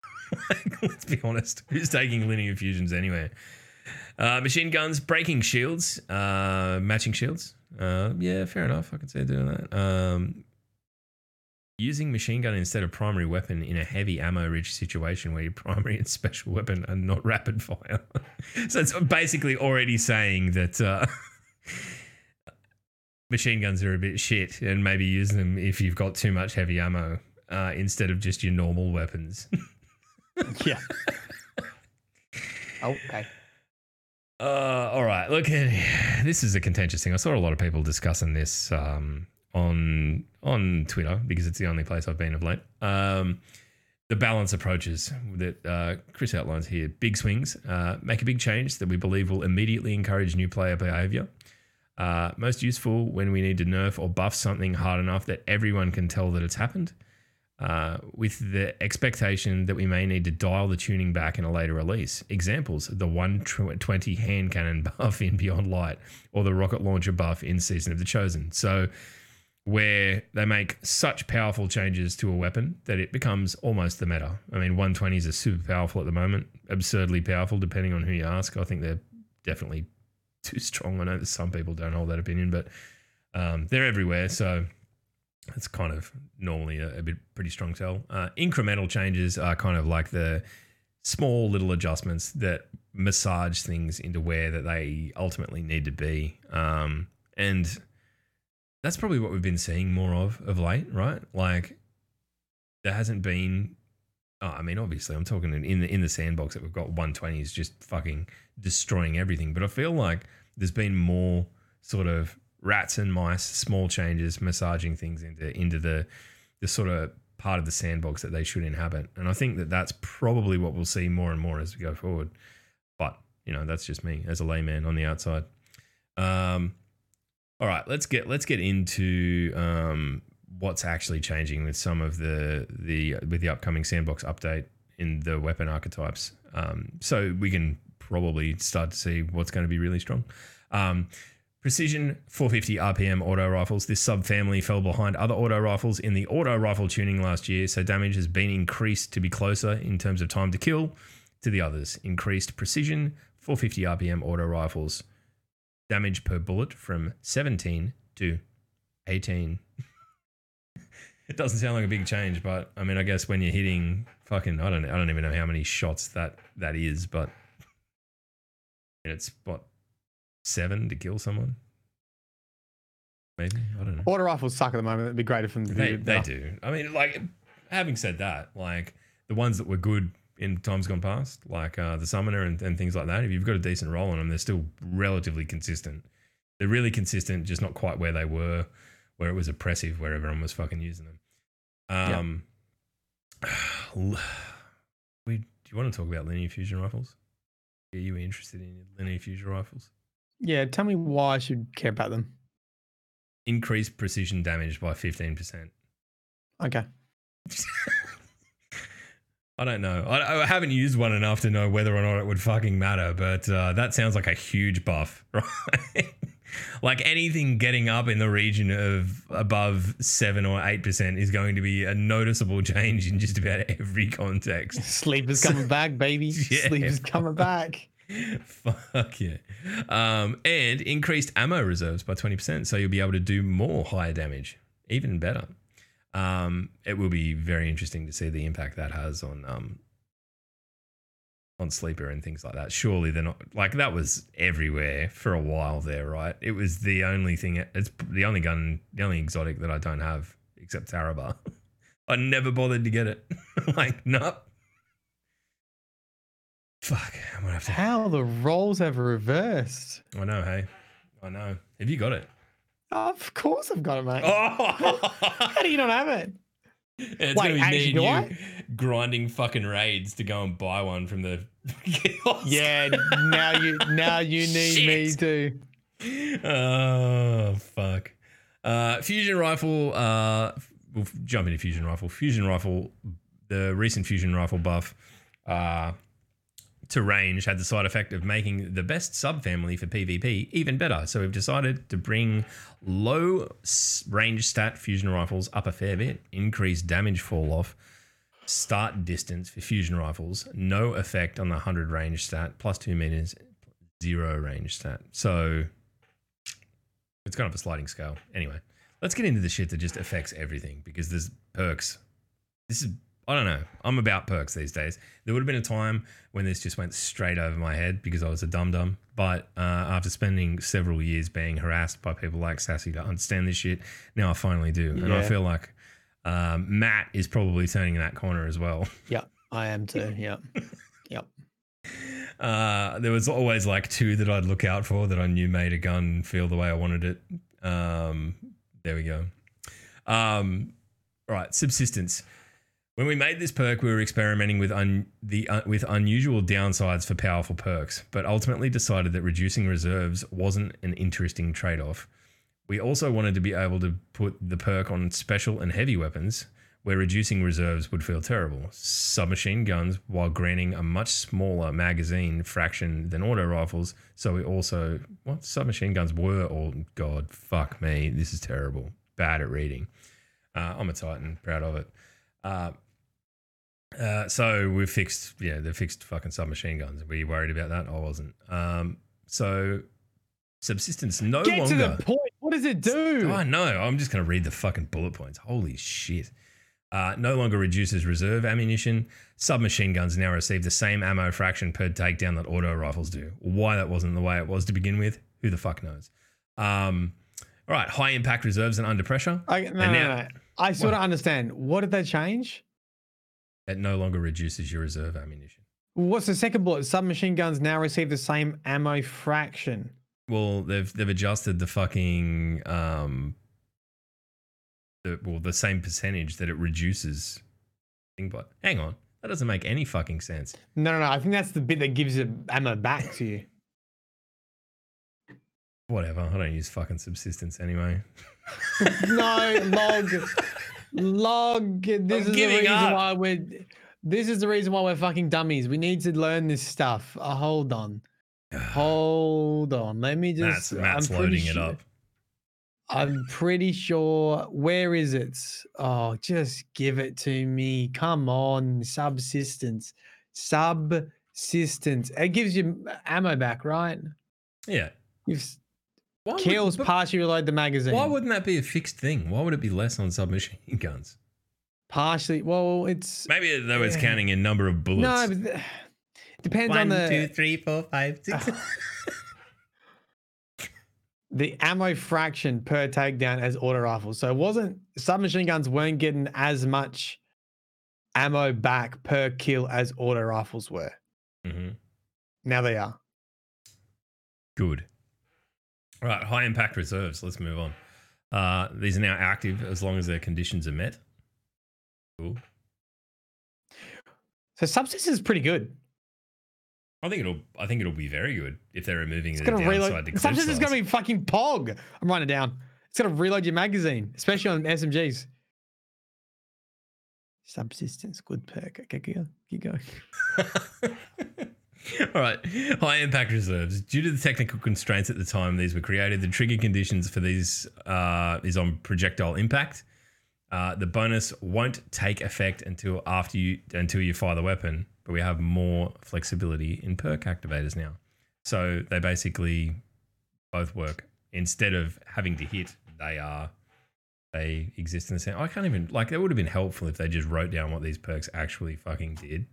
S2: Let's be honest. Who's taking linear fusions anyway? Uh, machine guns, breaking shields, uh, matching shields. Uh, yeah, fair enough. I can see doing that. Um, using machine gun instead of primary weapon in a heavy ammo rich situation where your primary and special weapon are not rapid fire. so it's basically already saying that uh, machine guns are a bit shit and maybe use them if you've got too much heavy ammo uh, instead of just your normal weapons.
S3: yeah. okay.
S2: Uh, all right. Look, this is a contentious thing. I saw a lot of people discussing this um, on on Twitter because it's the only place I've been of late. Um, the balance approaches that uh, Chris outlines here: big swings, uh, make a big change that we believe will immediately encourage new player behavior. Uh, most useful when we need to nerf or buff something hard enough that everyone can tell that it's happened. Uh, with the expectation that we may need to dial the tuning back in a later release. Examples the 120 hand cannon buff in Beyond Light or the rocket launcher buff in Season of the Chosen. So, where they make such powerful changes to a weapon that it becomes almost the meta. I mean, 120s are super powerful at the moment, absurdly powerful, depending on who you ask. I think they're definitely too strong. I know that some people don't hold that opinion, but um, they're everywhere. So, it's kind of normally a, a bit pretty strong sell. Uh, incremental changes are kind of like the small little adjustments that massage things into where that they ultimately need to be. Um, and that's probably what we've been seeing more of of late, right? Like there hasn't been. Oh, I mean, obviously, I'm talking in the in the sandbox that we've got 120s just fucking destroying everything. But I feel like there's been more sort of rats and mice, small changes, massaging things into into the the sort of part of the sandbox that they should inhabit. And I think that that's probably what we'll see more and more as we go forward. But you know, that's just me as a layman on the outside. Um, all right, let's get let's get into um, what's actually changing with some of the the with the upcoming sandbox update in the weapon archetypes. Um, so we can probably start to see what's going to be really strong. Um, Precision 450 RPM auto rifles. This subfamily fell behind other auto rifles in the auto rifle tuning last year, so damage has been increased to be closer in terms of time to kill to the others. Increased precision 450 RPM auto rifles. Damage per bullet from 17 to 18. it doesn't sound like a big change, but I mean, I guess when you're hitting fucking, I don't, I don't even know how many shots that that is, but it's what seven to kill someone. Maybe I don't know.
S3: Auto rifles suck at the moment. It'd be great if them
S2: They, they
S3: better.
S2: do. I mean, like, having said that, like the ones that were good in times gone past, like uh, the Summoner and, and things like that, if you've got a decent roll on them, they're still relatively consistent. They're really consistent, just not quite where they were, where it was oppressive, where everyone was fucking using them. Um, we do you want to talk about linear fusion rifles? Are you interested in linear fusion rifles?
S3: Yeah, tell me why I should care about them.
S2: Increase precision damage by fifteen percent.
S3: Okay.
S2: I don't know. I, I haven't used one enough to know whether or not it would fucking matter, but uh, that sounds like a huge buff, right? Like anything getting up in the region of above seven or eight percent is going to be a noticeable change in just about every context.
S3: Sleeper's coming back, baby.
S2: Yeah.
S3: Sleeper's coming back.
S2: Fuck yeah. Um, and increased ammo reserves by 20%. So you'll be able to do more higher damage, even better. Um, it will be very interesting to see the impact that has on um, on sleeper and things like that. Surely they're not like that was everywhere for a while there, right? It was the only thing. It's the only gun, the only exotic that I don't have except Tarrabah. I never bothered to get it. like, nope. Fuck, I'm gonna have to.
S3: How the roles have reversed.
S2: I know, hey, I know. Have you got it?
S3: Of course I've got it, mate.
S2: Oh,
S3: How do you not have it?
S2: it's
S3: Wait,
S2: gonna be me and you grinding fucking raids to go and buy one from the.
S3: Yeah, now you now you need me
S2: Shit.
S3: to.
S2: oh fuck. Uh, fusion rifle. Uh, we'll jump into fusion rifle. Fusion rifle. The recent fusion rifle buff. Uh, to range had the side effect of making the best subfamily for PvP even better. So we've decided to bring low range stat fusion rifles up a fair bit, increase damage fall off, start distance for fusion rifles, no effect on the 100 range stat, plus 2 meters, zero range stat. So it's kind of a sliding scale. Anyway, let's get into the shit that just affects everything because there's perks. This is I don't know. I'm about perks these days. There would have been a time when this just went straight over my head because I was a dum dum. But uh, after spending several years being harassed by people like Sassy to understand this shit, now I finally do, and I feel like um, Matt is probably turning in that corner as well.
S3: Yep, I am too. Yep. Yep.
S2: Uh, there was always like two that I'd look out for that I knew made a gun feel the way I wanted it. Um, there we go. Um, right, subsistence. When we made this perk, we were experimenting with un- the uh, with unusual downsides for powerful perks, but ultimately decided that reducing reserves wasn't an interesting trade-off. We also wanted to be able to put the perk on special and heavy weapons, where reducing reserves would feel terrible. Submachine guns, while granting a much smaller magazine fraction than auto rifles. So we also what submachine guns were. Oh God, fuck me, this is terrible. Bad at reading. Uh, I'm a Titan, proud of it. Uh, uh, so we fixed, yeah, they fixed fucking submachine guns. Were you worried about that? I wasn't. Um, so subsistence no
S3: Get
S2: longer.
S3: to the point. What does it do?
S2: I know. I'm just going to read the fucking bullet points. Holy shit. Uh, no longer reduces reserve ammunition. Submachine guns now receive the same ammo fraction per takedown that auto rifles do. Why that wasn't the way it was to begin with, who the fuck knows? Um, all right, high impact reserves and under pressure.
S3: I, no,
S2: And
S3: no,
S2: now-
S3: no. I sort of understand. What did they change?
S2: It no longer reduces your reserve ammunition.
S3: What's the second bullet? Submachine guns now receive the same ammo fraction.
S2: Well, they've they've adjusted the fucking um, the well the same percentage that it reduces. Thing, but hang on, that doesn't make any fucking sense.
S3: No, no, no. I think that's the bit that gives the ammo back to you.
S2: Whatever. I don't use fucking subsistence anyway.
S3: no, log, log. This
S2: I'm
S3: is the reason
S2: up.
S3: why we're. This is the reason why we're fucking dummies. We need to learn this stuff. Uh, hold on, hold on. Let me just.
S2: Matt's
S3: I'm pretty
S2: loading it up.
S3: I'm pretty sure. Where is it? Oh, just give it to me. Come on, subsistence, subsistence. It gives you ammo back, right?
S2: Yeah.
S3: You've
S2: Why would-
S3: kills
S2: but
S3: partially reload the magazine.
S2: Why wouldn't that be a fixed thing? Why would it be less on submachine guns?
S3: partially? Well, it's
S2: Maybe that was
S3: Yeah.
S2: counting in number of bullets.
S3: no. But th- depends
S2: One,
S3: on the.
S2: two, three, four, five, six.
S3: the ammo fraction per takedown as auto rifles. So it wasn't submachine guns weren't getting as much ammo back per kill as auto rifles were.
S2: hmm
S3: Now they are.
S2: Good. Right, high impact reserves. Let's move on. Uh, these are now active as long as their conditions are met. Cool.
S3: So subsistence is pretty good.
S2: I think it'll. I think it'll be very good if they're removing
S3: It's
S2: the
S3: gonna
S2: downside
S3: reload.
S2: to
S3: Subsistence is gonna be fucking pog. I'm writing it down. It's gonna reload your magazine, especially on SMGs. Subsistence, good perk. Okay, keep going. Keep going.
S2: All right. High impact reserves. Due to the technical constraints at the time these were created, the trigger conditions for these uh, is on projectile impact. Uh, the bonus won't take effect until after you until you fire the weapon, but we have more flexibility in perk activators now. So they basically both work. Instead of having to hit, they are they exist in the same. I can't even like. That would have been helpful if they just wrote down what these perks actually fucking did.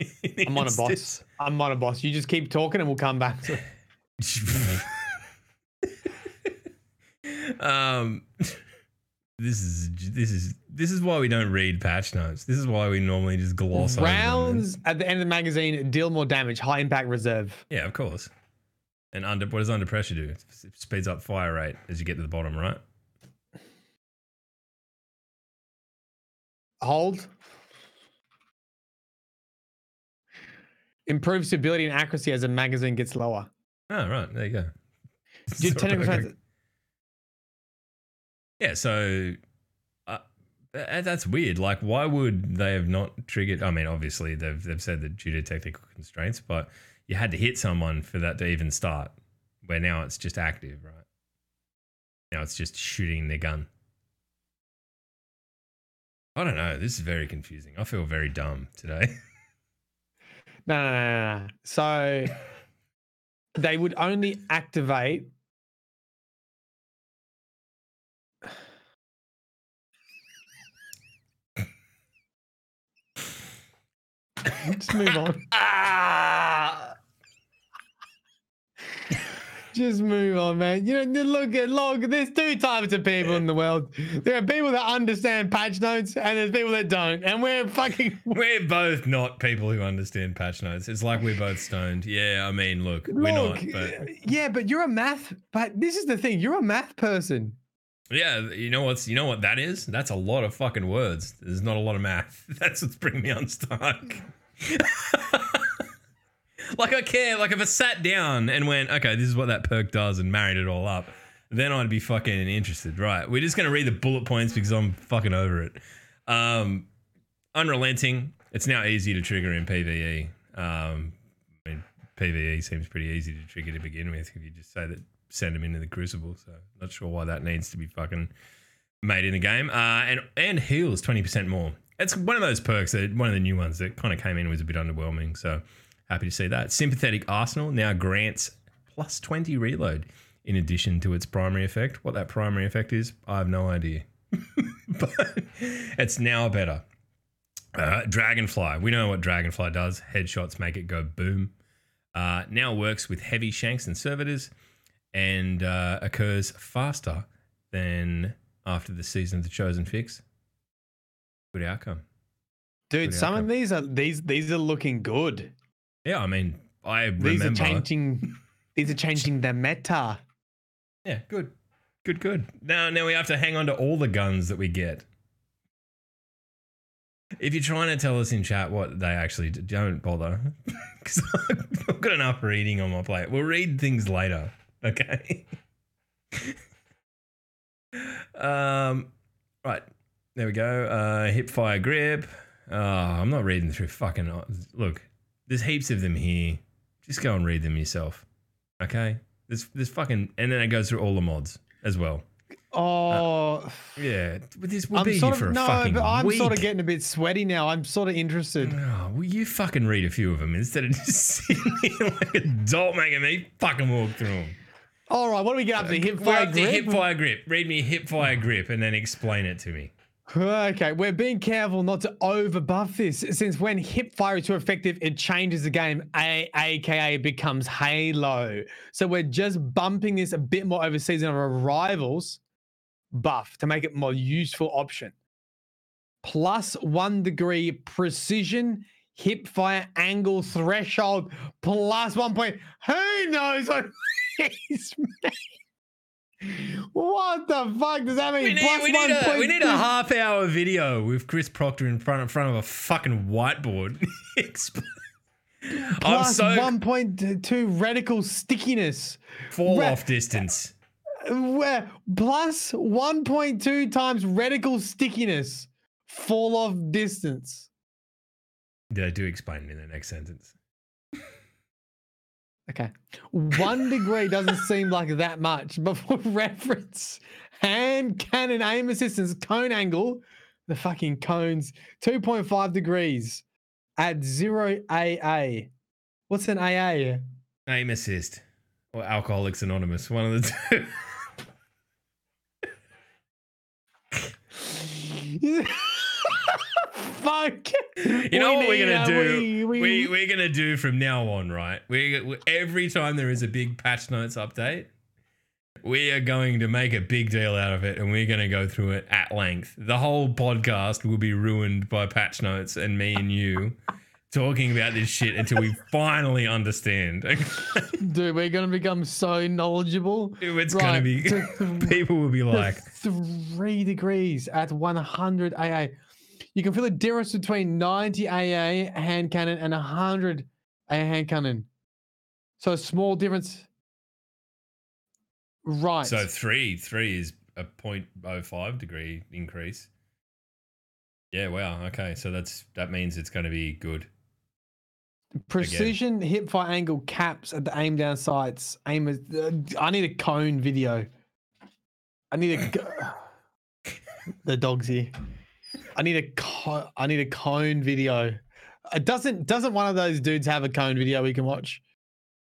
S3: I'm on a boss. I'm on a boss. You just keep talking and we'll come back to it.
S2: um this is this is this is why we don't read patch notes. This is why we normally just gloss.
S3: Rounds at the end of the magazine deal more damage. High impact reserve.
S2: Yeah, of course. And under what does under pressure do? It speeds up fire rate as you get to the bottom, right?
S3: Hold. Improves stability and accuracy as the magazine gets lower.
S2: Oh, right. There you go.
S3: Dude, technical
S2: okay. Yeah, so uh, that's weird. Like, why would they have not triggered? I mean, obviously they've they've said that due to technical constraints, but you had to hit someone for that to even start. Where now it's just active, right? Now it's just shooting the gun. I don't know. This is very confusing. I feel very dumb today.
S3: No, no, no. So they would only activate. Just move on.
S2: ah!
S3: Just move on, man. You know, look at look. There's two types of people in the world. There are people that understand patch notes, and there's people that don't. And we're fucking.
S2: We're both not people who understand patch notes. It's like we're both stoned. Yeah, I mean, look, we're not, but
S3: yeah, but you're a math. But this is the thing. You're a math person.
S2: Yeah, you know what's you know what that is? That's a lot of fucking words. There's not a lot of math. That's what's bringing me unstuck. like I care. Like if I sat down and went, okay, this is what that perk does, and married it all up, then I'd be fucking interested. Right? We're just gonna read the bullet points because I'm fucking over it. Um, unrelenting. It's now easy to trigger in PVE. Um, I mean, PVE seems pretty easy to trigger to begin with if you just say that send them into the crucible. So not sure why that needs to be fucking made in the game. Uh, and and heals twenty percent more. It's one of those perks that one of the new ones that kind of came in was a bit underwhelming. So happy to see that. Sympathetic Arsenal now grants plus twenty reload in addition to its primary effect. What that primary effect is, I have no idea. but it's now better. Uh, Dragonfly. We know what Dragonfly does. Headshots make it go boom. Uh, now works with heavy shanks and servitors and uh, occurs faster than after the season of the chosen fix. Good outcome.
S3: Dude,
S2: Good
S3: some
S2: outcome.
S3: of these are these these are looking good.
S2: Yeah, I mean, I
S3: These
S2: remember.
S3: are changing. These are changing the meta.
S2: Yeah, good, good, good. Now, now we have to hang on to all the guns that we get. If you're trying to tell us in chat what they actually do, don't bother, because I've got enough reading on my plate. We'll read things later, okay? um, right there we go. Uh, hip fire grip. Oh, I'm not reading through fucking. Look, there's heaps of them here. Just go and read them yourself, okay? There's there's fucking, and then it goes through all the mods as well.
S3: Oh, uh,
S2: Yeah, but this will
S3: I'm
S2: be
S3: sort
S2: here for
S3: of
S2: a
S3: no,
S2: fucking
S3: but I'm
S2: week.
S3: sort of getting a bit sweaty now. I'm sort of interested.
S2: Oh, will you fucking read a few of them instead of just sitting here like a dolt making me fucking walk through them?
S3: All right, what do we get up to? Uh,
S2: hip
S3: fire grip.
S2: hip fire grip. Read me hip fire grip and then explain it to me.
S3: Okay, we're being careful not to overbuff this, since when hip fire is too effective, it changes the game, a- aka becomes Halo. So we're just bumping this a bit more over season of arrivals buff to make it more useful option. Plus one degree precision, hip fire angle threshold, plus one point. Who knows what he's What the fuck does that mean?
S2: We need,
S3: Plus
S2: we, need a, we need a half hour video with Chris Proctor in front, in front of a fucking whiteboard.
S3: Plus
S2: so
S3: 1.2 radical stickiness.
S2: fall
S3: Ra-
S2: off distance.
S3: Where plus 1.2 times radical stickiness. Fall off distance.
S2: Yeah, do explain it in the next sentence.
S3: Okay. One degree doesn't seem like that much, but for reference, hand cannon aim assistance cone angle, the fucking cones, 2.5 degrees at zero AA. What's an AA?
S2: Aim assist or Alcoholics Anonymous, one of the two.
S3: Fuck.
S2: You know
S3: We
S2: what we're gonna do?
S3: we-
S2: We,
S3: we-
S2: are gonna do from now on, right? We we- every time there is a big patch notes update, we are going to make a big deal out of it, and we're gonna go through it at length. The whole podcast will be ruined by patch notes and me and you talking about this shit until we finally understand.
S3: Dude, we're gonna become so knowledgeable.
S2: it's gonna be people will be like,
S3: three degrees at 100 AA. You can feel the difference between 90 AA hand cannon and 100 AA hand cannon. So a small difference. Right.
S2: so three three is a 0.05 degree increase. Yeah, wow. Okay, so that's that means it's going to be good.
S3: Precision hip fire angle caps at the aim down sights. Aim is, uh, I need a cone video. I need a. the dog's here. I need a. Co- I need a cone video. It doesn't. Doesn't one of those dudes have a cone video we can watch?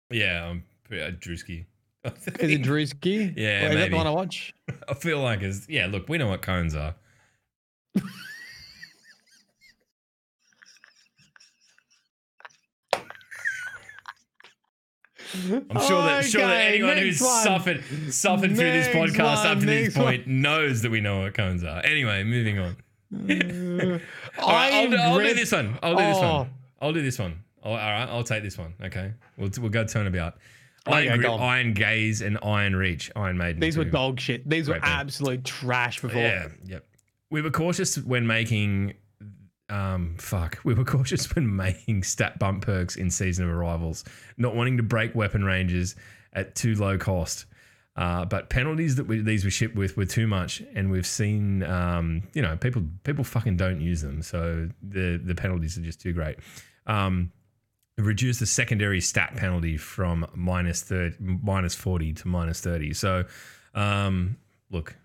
S2: Yeah, I'm uh, Drewski.
S3: Is it Drewski?
S2: Yeah,
S3: Or is that the one I watch?
S2: I feel like it's yeah. Look, we know what cones are. I'm sure that sure that anyone who's
S3: one.
S2: suffered suffered through this podcast
S3: one,
S2: up to this
S3: one.
S2: point knows that we know what cones are. Anyway, moving on. All right, I'll, do, I'll do this one. I'll do this
S3: Oh.
S2: one. I'll do this one. I'll, all right, I'll take this one. Okay, we'll we'll go turnabout.
S3: Okay,
S2: Iron
S3: go on.
S2: iron gaze, and iron reach. Iron maiden.
S3: These were
S2: too.
S3: dog shit. These were
S2: Great band.
S3: absolute trash before.
S2: Yeah, yep. We were cautious when making. Um, fuck. We were cautious when making stat bump perks in Season of Arrivals, not wanting to break weapon ranges at too low cost. Uh, but penalties that we, these were shipped with were too much, and we've seen, um, you know, people people fucking don't use them, so the the penalties are just too great. Um, reduce the secondary stat penalty from minus 30, minus 40 to minus 30. So, um, look,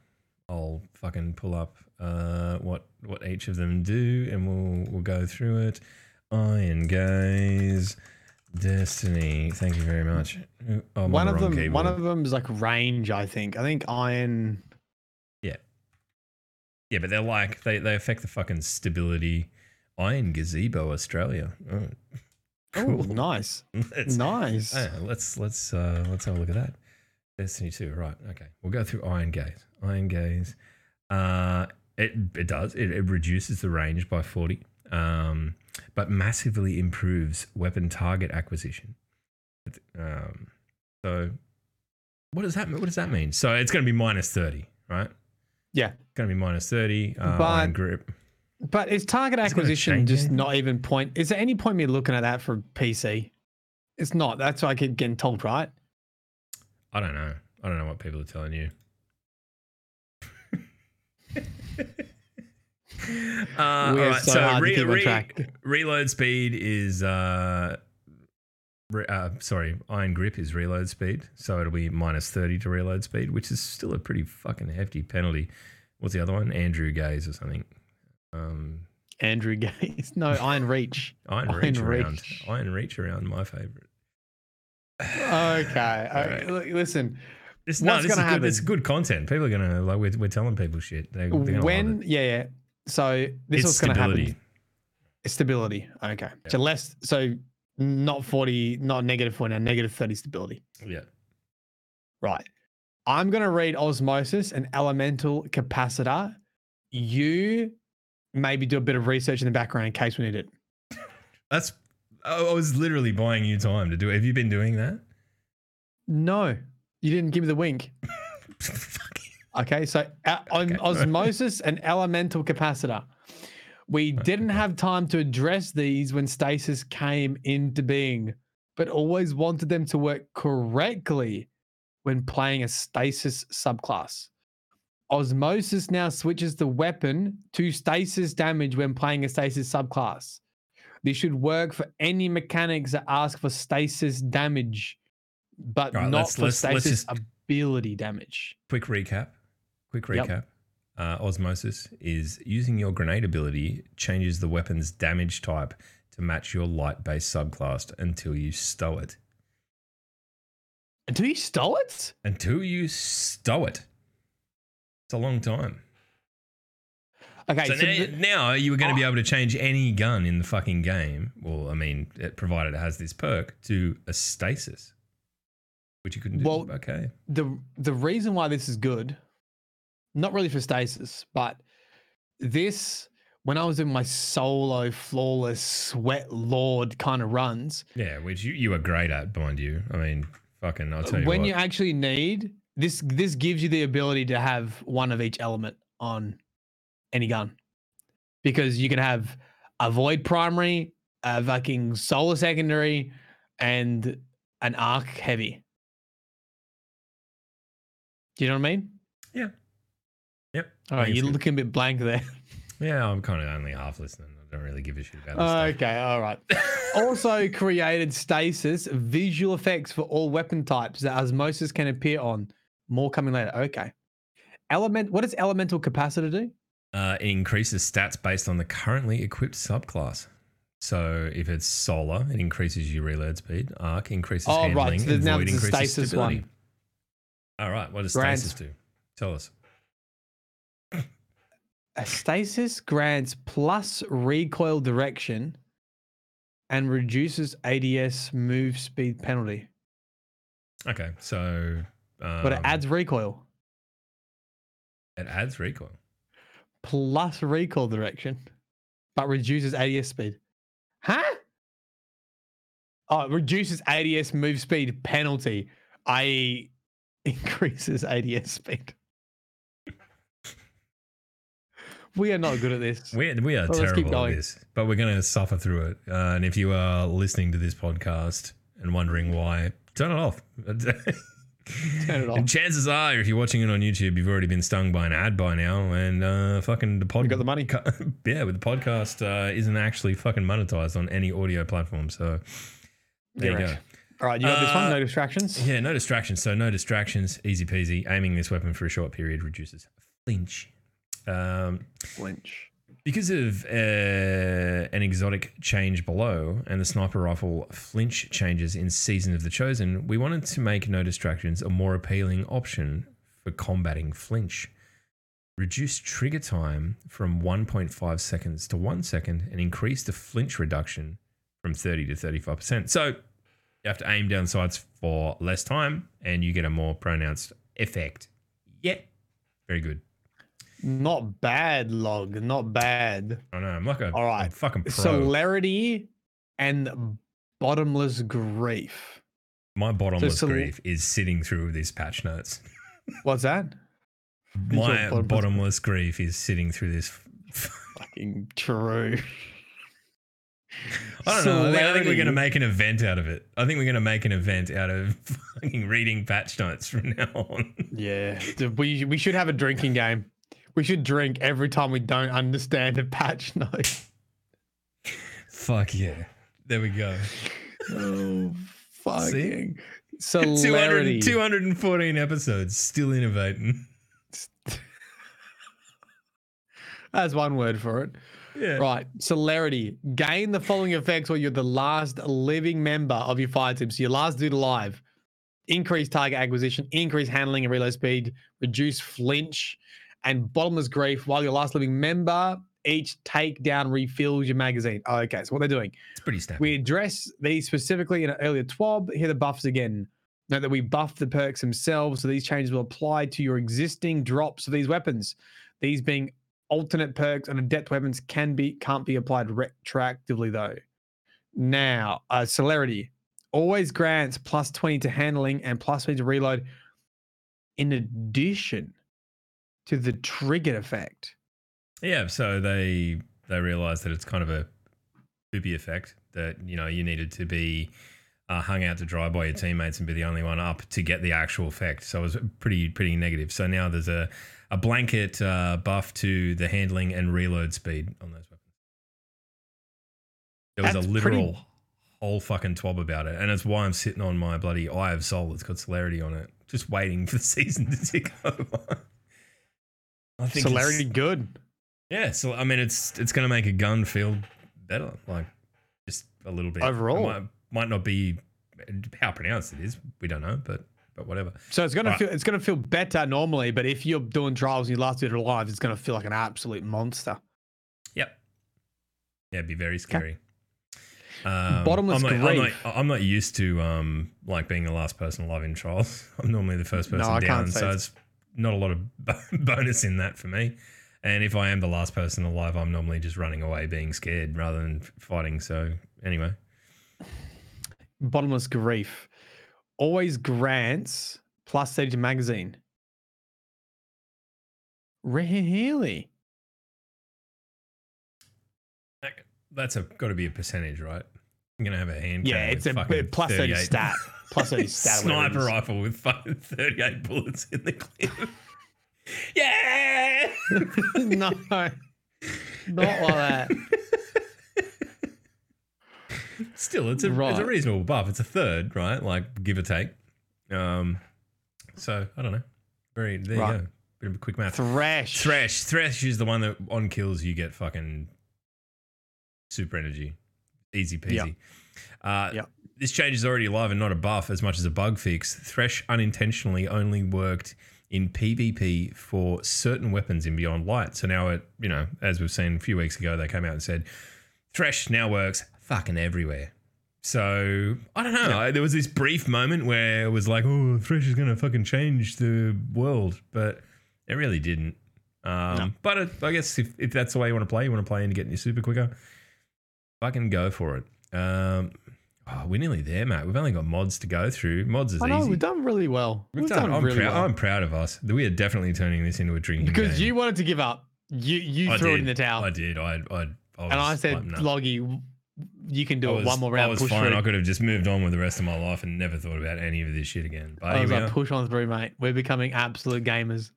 S2: I'll fucking pull up uh, what what each of them do, and we'll we'll go through it. Iron Gaze, Destiny. Thank you very much. Oh, I'm on
S3: one
S2: the
S3: of
S2: wrong
S3: them. One of them is like range. I think. I think iron.
S2: Yeah, Yeah, but they're like they they affect the fucking stability. Iron Gazebo Australia. Oh, cool.
S3: nice,
S2: Let's-
S3: nice.
S2: Yeah, let's let's uh, let's have a look at that. Destiny two, right? Okay, we'll go through Iron Gaze. Iron Gaze, uh, it it does it, it reduces the range by forty, um, but massively improves weapon target acquisition. Um, so, what does that what does that mean? So it's going to be minus thirty, right?
S3: Yeah.
S2: It's going to be minus thirty. Uh,
S3: But-
S2: grip.
S3: But is target
S2: Is
S3: acquisition just
S2: anything?
S3: not even point? Is there any point me looking at that for PC? It's not. That's what I keep getting told, right?
S2: I don't know. I don't know what people are telling you. uh,
S3: We
S2: all right,
S3: so
S2: so
S3: hard to
S2: re- re-
S3: track.
S2: reload speed is uh, re- uh, sorry, iron grip is reload speed, so it'll be minus thirty to reload speed, which is still a pretty fucking hefty penalty. What's the other one? Andrew Gaze or something. Um,
S3: Andrew Gaze. No, Iron Reach.
S2: iron,
S3: Iron
S2: reach around. Iron reach around. My favorite.
S3: Okay.
S2: All
S3: okay.
S2: right.
S3: Look, Listen,
S2: This, no,
S3: What's
S2: this is
S3: gonna
S2: good. This is good content. People are gonna like. We're, we're telling people shit. They, they're gonna love
S3: when yeah, yeah, So this
S2: is
S3: was going to happen. Stability. Okay. So less. So not forty, not negative forty, now negative thirty stability.
S2: Yeah.
S3: Right. I'm going to read osmosis and elemental capacitor. You maybe do a bit of research in the background in case we need it.
S2: That's. I I was literally buying you time to do it. Have you been doing that?
S3: No, you didn't give me the wink. Okay, so uh,
S2: Okay.
S3: osmosis and elemental capacitor. We didn't have time to address these when stasis came into being, but always wanted them to work correctly when playing a stasis subclass. Osmosis now switches the weapon to stasis damage when playing a stasis subclass. This should work for any mechanics that ask for stasis damage, but
S2: right,
S3: not
S2: let's-
S3: for
S2: let's- let's
S3: stasis
S2: just-
S3: ability damage.
S2: Quick recap. Quick
S3: Yep.
S2: recap. Uh, osmosis is using your grenade ability changes the weapon's damage type to match your light based subclass until you stow it.
S3: Until you stow it?
S2: Until you stow it. It's a long time.
S3: Okay,
S2: so
S3: so
S2: now,
S3: the-
S2: now you were going to be
S3: Oh.
S2: able to change any gun in the fucking game. Well, I mean, it, provided it has this perk to a stasis, which you couldn't do.
S3: Well,
S2: okay.
S3: the the reason why this is good, not really for stasis, but this when I was in my solo flawless sweat lord kind of runs,
S2: Yeah, which you, you were great at, mind you. I mean, fucking, I'll uh, tell you
S3: when
S2: what.
S3: you actually need this, this gives you the ability to have one of each element on any gun, because you can have a void primary, a fucking solar secondary, and an arc heavy. Do you know what I mean?
S2: Yep.
S3: All right, you're
S2: good.
S3: looking a bit blank there.
S2: Yeah, I'm kind of only half listening. I don't really give a shit about this
S3: Okay, all right. also created stasis visual effects for all weapon types that osmosis can appear on. More coming later. Okay. Element. What does elemental capacitor do?
S2: Uh, it increases stats based on the currently equipped subclass. So if it's solar, it increases your reload speed. Arc increases
S3: Oh, right, so
S2: and
S3: now
S2: void increases
S3: stasis
S2: stability.
S3: one.
S2: All right, what does
S3: Grant.
S2: stasis do? Tell us.
S3: A stasis grants plus recoil direction and reduces ADS move speed penalty,
S2: Okay, so um,
S3: but it adds recoil
S2: it adds recoil.
S3: plus recoil direction, but reduces ADS speed. Huh? Oh, it reduces ADS move speed penalty, i.e., increases ADS speed. We are not good at this.
S2: We, we are
S3: Well,
S2: terrible at this, but we're going to suffer through it. Uh, and if you are listening to this podcast and wondering why, turn it off.
S3: Turn it off.
S2: And chances are, if you're watching it on YouTube, you've already been stung by an ad by now, and uh, fucking the pod.
S3: You got the money.
S2: yeah, but the podcast uh, isn't actually fucking monetized on any audio platform. So there you go.
S3: All right, you got this one.
S2: Uh,
S3: No distractions.
S2: Yeah, no distractions. So no distractions, easy peasy. Aiming this weapon for a short period reduces flinch. Um,
S3: Flinch.
S2: because of uh, an exotic change below and the sniper rifle flinch changes in Season of the Chosen, we wanted to make No Distractions a more appealing option for combating flinch. Reduce trigger time from 1.5 seconds to 1 second and increase the flinch reduction from 30 to 35%. So you have to aim down sights for less time and you get a more pronounced effect. Yeah, very good.
S3: Not bad, log. Not bad.
S2: I know. I'm like a
S3: All right.
S2: I'm fucking pro.
S3: Celerity and bottomless grief.
S2: My bottomless
S3: cel-
S2: grief is sitting through these patch notes.
S3: What's that?
S2: My
S3: bottomless-
S2: bottomless grief is sitting through this.
S3: Fucking true.
S2: I don't know. I think, we're going to make an event out of it. I think we're going to make an event out of fucking reading patch notes from now on.
S3: Yeah, we we should have a drinking game. We should drink every time we don't understand a patch note.
S2: Fuck yeah. There we go.
S3: Oh, fucking
S2: 200,
S3: celerity.
S2: 214 episodes, still innovating.
S3: That's one word for it.
S2: Yeah.
S3: Right. Celerity. Gain the following effects while you're the last living member of your fire team. So your last dude alive. Increase target acquisition, increase handling and reload speed, reduce flinch, and bottomless grief while your last living member each takedown refills your magazine. Oh, okay, so what they're doing,
S2: It's pretty standard.
S3: we address these specifically in an earlier TWAB. Here the buffs again. Note that we buff the perks themselves, so these changes will apply to your existing drops of these weapons. These being alternate perks and adept weapons can be can't be applied retroactively though. Now, uh, celerity always grants plus 20 to handling and plus 20 to reload in addition to the triggered effect.
S2: Yeah, so they they realized that it's kind of a poopy effect that you know you needed to be uh, hung out to dry by your teammates and be the only one up to get the actual effect. So it was pretty pretty negative. So now there's a a blanket uh, buff to the handling and reload speed on those weapons. There was
S3: That's
S2: a
S3: pretty-
S2: literal whole fucking twab about it, and it's why I'm sitting on my bloody Eye of Sol. It's got celerity on it, just waiting for the season to tick over. I think it's-
S3: Celerity good.
S2: yeah, so I mean, it's it's going to make a gun feel better, like just a little bit.
S3: Overall.
S2: might, might not be how pronounced it is. We don't know, but but whatever.
S3: So it's gonna feel it's gonna feel better normally, but if you're doing trials and you last bit of live, it's gonna feel like an absolute monster.
S2: Yep. Yeah, it'd be very scary. Um,
S3: Bottomless
S2: I'm not, I'm, not, I'm not used to um like being the last person alive in trials. I'm normally the first person
S3: No, I
S2: down,
S3: can't say
S2: so
S3: it's
S2: not a lot of bonus in that for me. And if I am the last person alive, I'm normally just running away, being scared rather than fighting. So anyway,
S3: Bottomless grief always grants plus stage magazine. Really?
S2: That- That's a got to be a percentage, right? I'm gonna have a hand.
S3: Yeah, it's a plus 30
S2: 38
S3: stat. Plus 30 stat. whatever it
S2: Sniper rifle with fucking 38 bullets in the clip. yeah.
S3: no. Not like that.
S2: Still, it's a it's a reasonable buff. It's a third, right? Like give or take. Um, so I don't know. Very there
S3: Right.
S2: you go. Bit of a quick math.
S3: Thresh.
S2: Thresh. Thresh is the one that on kills you get fucking super energy. Easy peasy.
S3: Yep.
S2: Uh,
S3: Yep.
S2: This change is already live and not a buff as much as a bug fix. Thresh unintentionally only worked in PvP for certain weapons in Beyond Light. So now it, you know, as we've seen a few weeks ago, they came out and said Thresh now works fucking everywhere. So I don't know. There was this brief moment where it was like, "Oh, Thresh is gonna fucking change the world," but it really didn't. Um,
S3: No.
S2: But it, I guess if, if that's the way you want to play, you want to play into getting your super quicker, fucking go for it. Um, oh, we're nearly there, mate. We've only got mods to go through. Mods is
S3: I know
S2: easy.
S3: we've done really well. We've,
S2: We've
S3: done,
S2: done, I'm,
S3: really
S2: proud,
S3: well.
S2: I'm proud of us. We are definitely turning this into a drinking
S3: because
S2: game.
S3: you wanted to give up. You you
S2: I
S3: threw it in the towel.
S2: I did. I, I, I was
S3: and I said,
S2: like, no.
S3: Loggy, you can do
S2: I
S3: it one more round.
S2: I was
S3: push
S2: fine.
S3: through.
S2: I could have just moved on with the rest of my life and never thought about any of this shit again. But
S3: I was like, push on through, mate. We're becoming absolute gamers.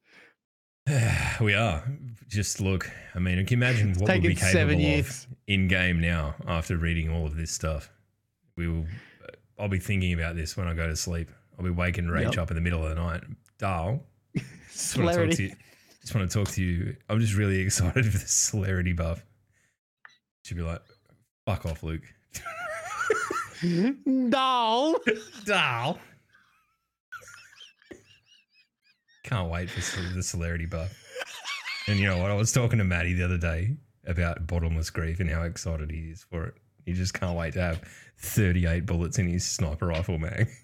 S2: we are. Just look. I mean, can you imagine what we'll be capable of in game now after reading all of this stuff? We will. I'll be thinking about this when I go to sleep. I'll be waking rage
S3: Yep.
S2: up in the middle of the night. Darl, just want to talk to you. Just want to talk to you. I'm just really excited for the celerity buff. She'd be like, "Fuck off, Luke."
S3: Doll.
S2: Darl. Can't wait for the celerity buff. And you know what? I was talking to Maddie the other day about bottomless grief and how excited he is for it. He just can't wait to have 38 bullets in his sniper rifle mag.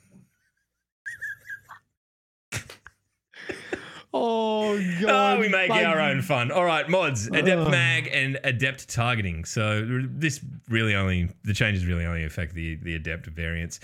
S3: Oh god.
S2: Oh, we make our own fun. All right, mods, adept mag and adept targeting. So this really only the changes really only affect the the adept variants.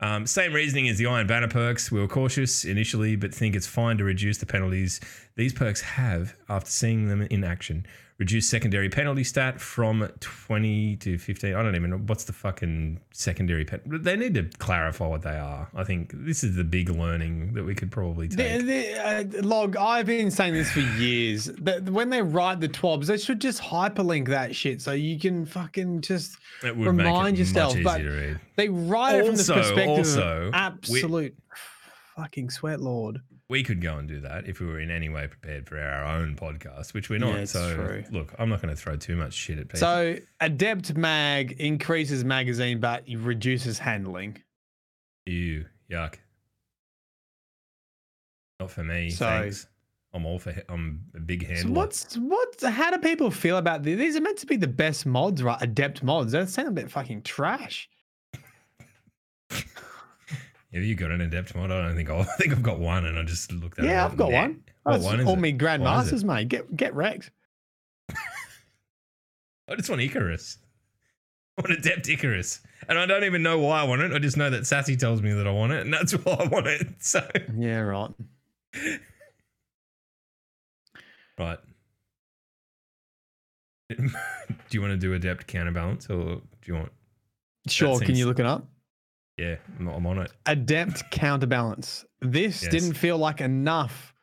S2: Um, same reasoning as the Iron Banner perks. We were cautious initially, but think it's fine to reduce the penalties these perks have after seeing them in action. Reduce secondary penalty stat from 20 to 15. I don't even know what's the fucking secondary pen. They need to clarify what they are. I think this is the big learning that we could probably take.
S3: The, the, uh, log, I've been saying this for years. That when they write the twabs, they should just hyperlink that shit so you can fucking just. Remind yourself, but-
S2: easier to read.
S3: They write it from
S2: Also-
S3: the perspective
S2: also,
S3: of
S2: we-
S3: absolute fucking sweat lord.
S2: we could go and do that if we were in any way prepared for our own podcast, which we're not.
S3: Yeah,
S2: so
S3: true.
S2: look, I'm not going to throw too much shit at people.
S3: So adept mag increases magazine, but reduces handling.
S2: Ew, yuck. Not for me.
S3: So-
S2: thanks. I'm all for. I'm a big
S3: So what's what's how do people feel about these? These are meant to be the best mods, right? Adept mods. They sound a bit fucking trash.
S2: Have you got an adept mod? I don't think. I'll, I think I've got one, and I just looked at it.
S3: Yeah, I've got one.
S2: What
S3: That's
S2: one is
S3: all
S2: it?
S3: me
S2: What is it?
S3: grandmasters, mate. Get get wrecked.
S2: I just want Icarus. I want adept Icarus, and I don't even know why I want it. I just know that Sassy tells me that I want it, and that's why I want it. So
S3: Yeah, right.
S2: right. do you want to do adept counterbalance, or do you want?
S3: Sure. Can you look it up?
S2: Yeah, I'm, I'm on it.
S3: Adept counterbalance. This
S2: Yes.
S3: didn't feel like enough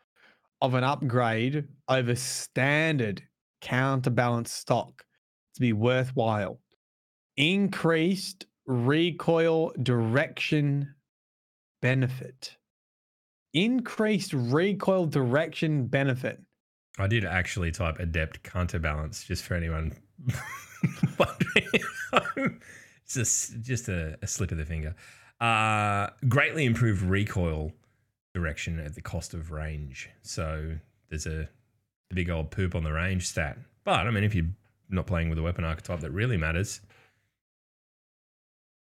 S3: of an upgrade over standard counterbalance stock to be worthwhile. Increased recoil direction benefit. Increased recoil direction benefit.
S2: I did actually type adept counterbalance just for anyone wondering. It's just, a, a slip of the finger. Uh, greatly improved recoil direction at the cost of range. So there's a, a big old poop on the range stat. But I mean, if you're not playing with a weapon archetype that really matters,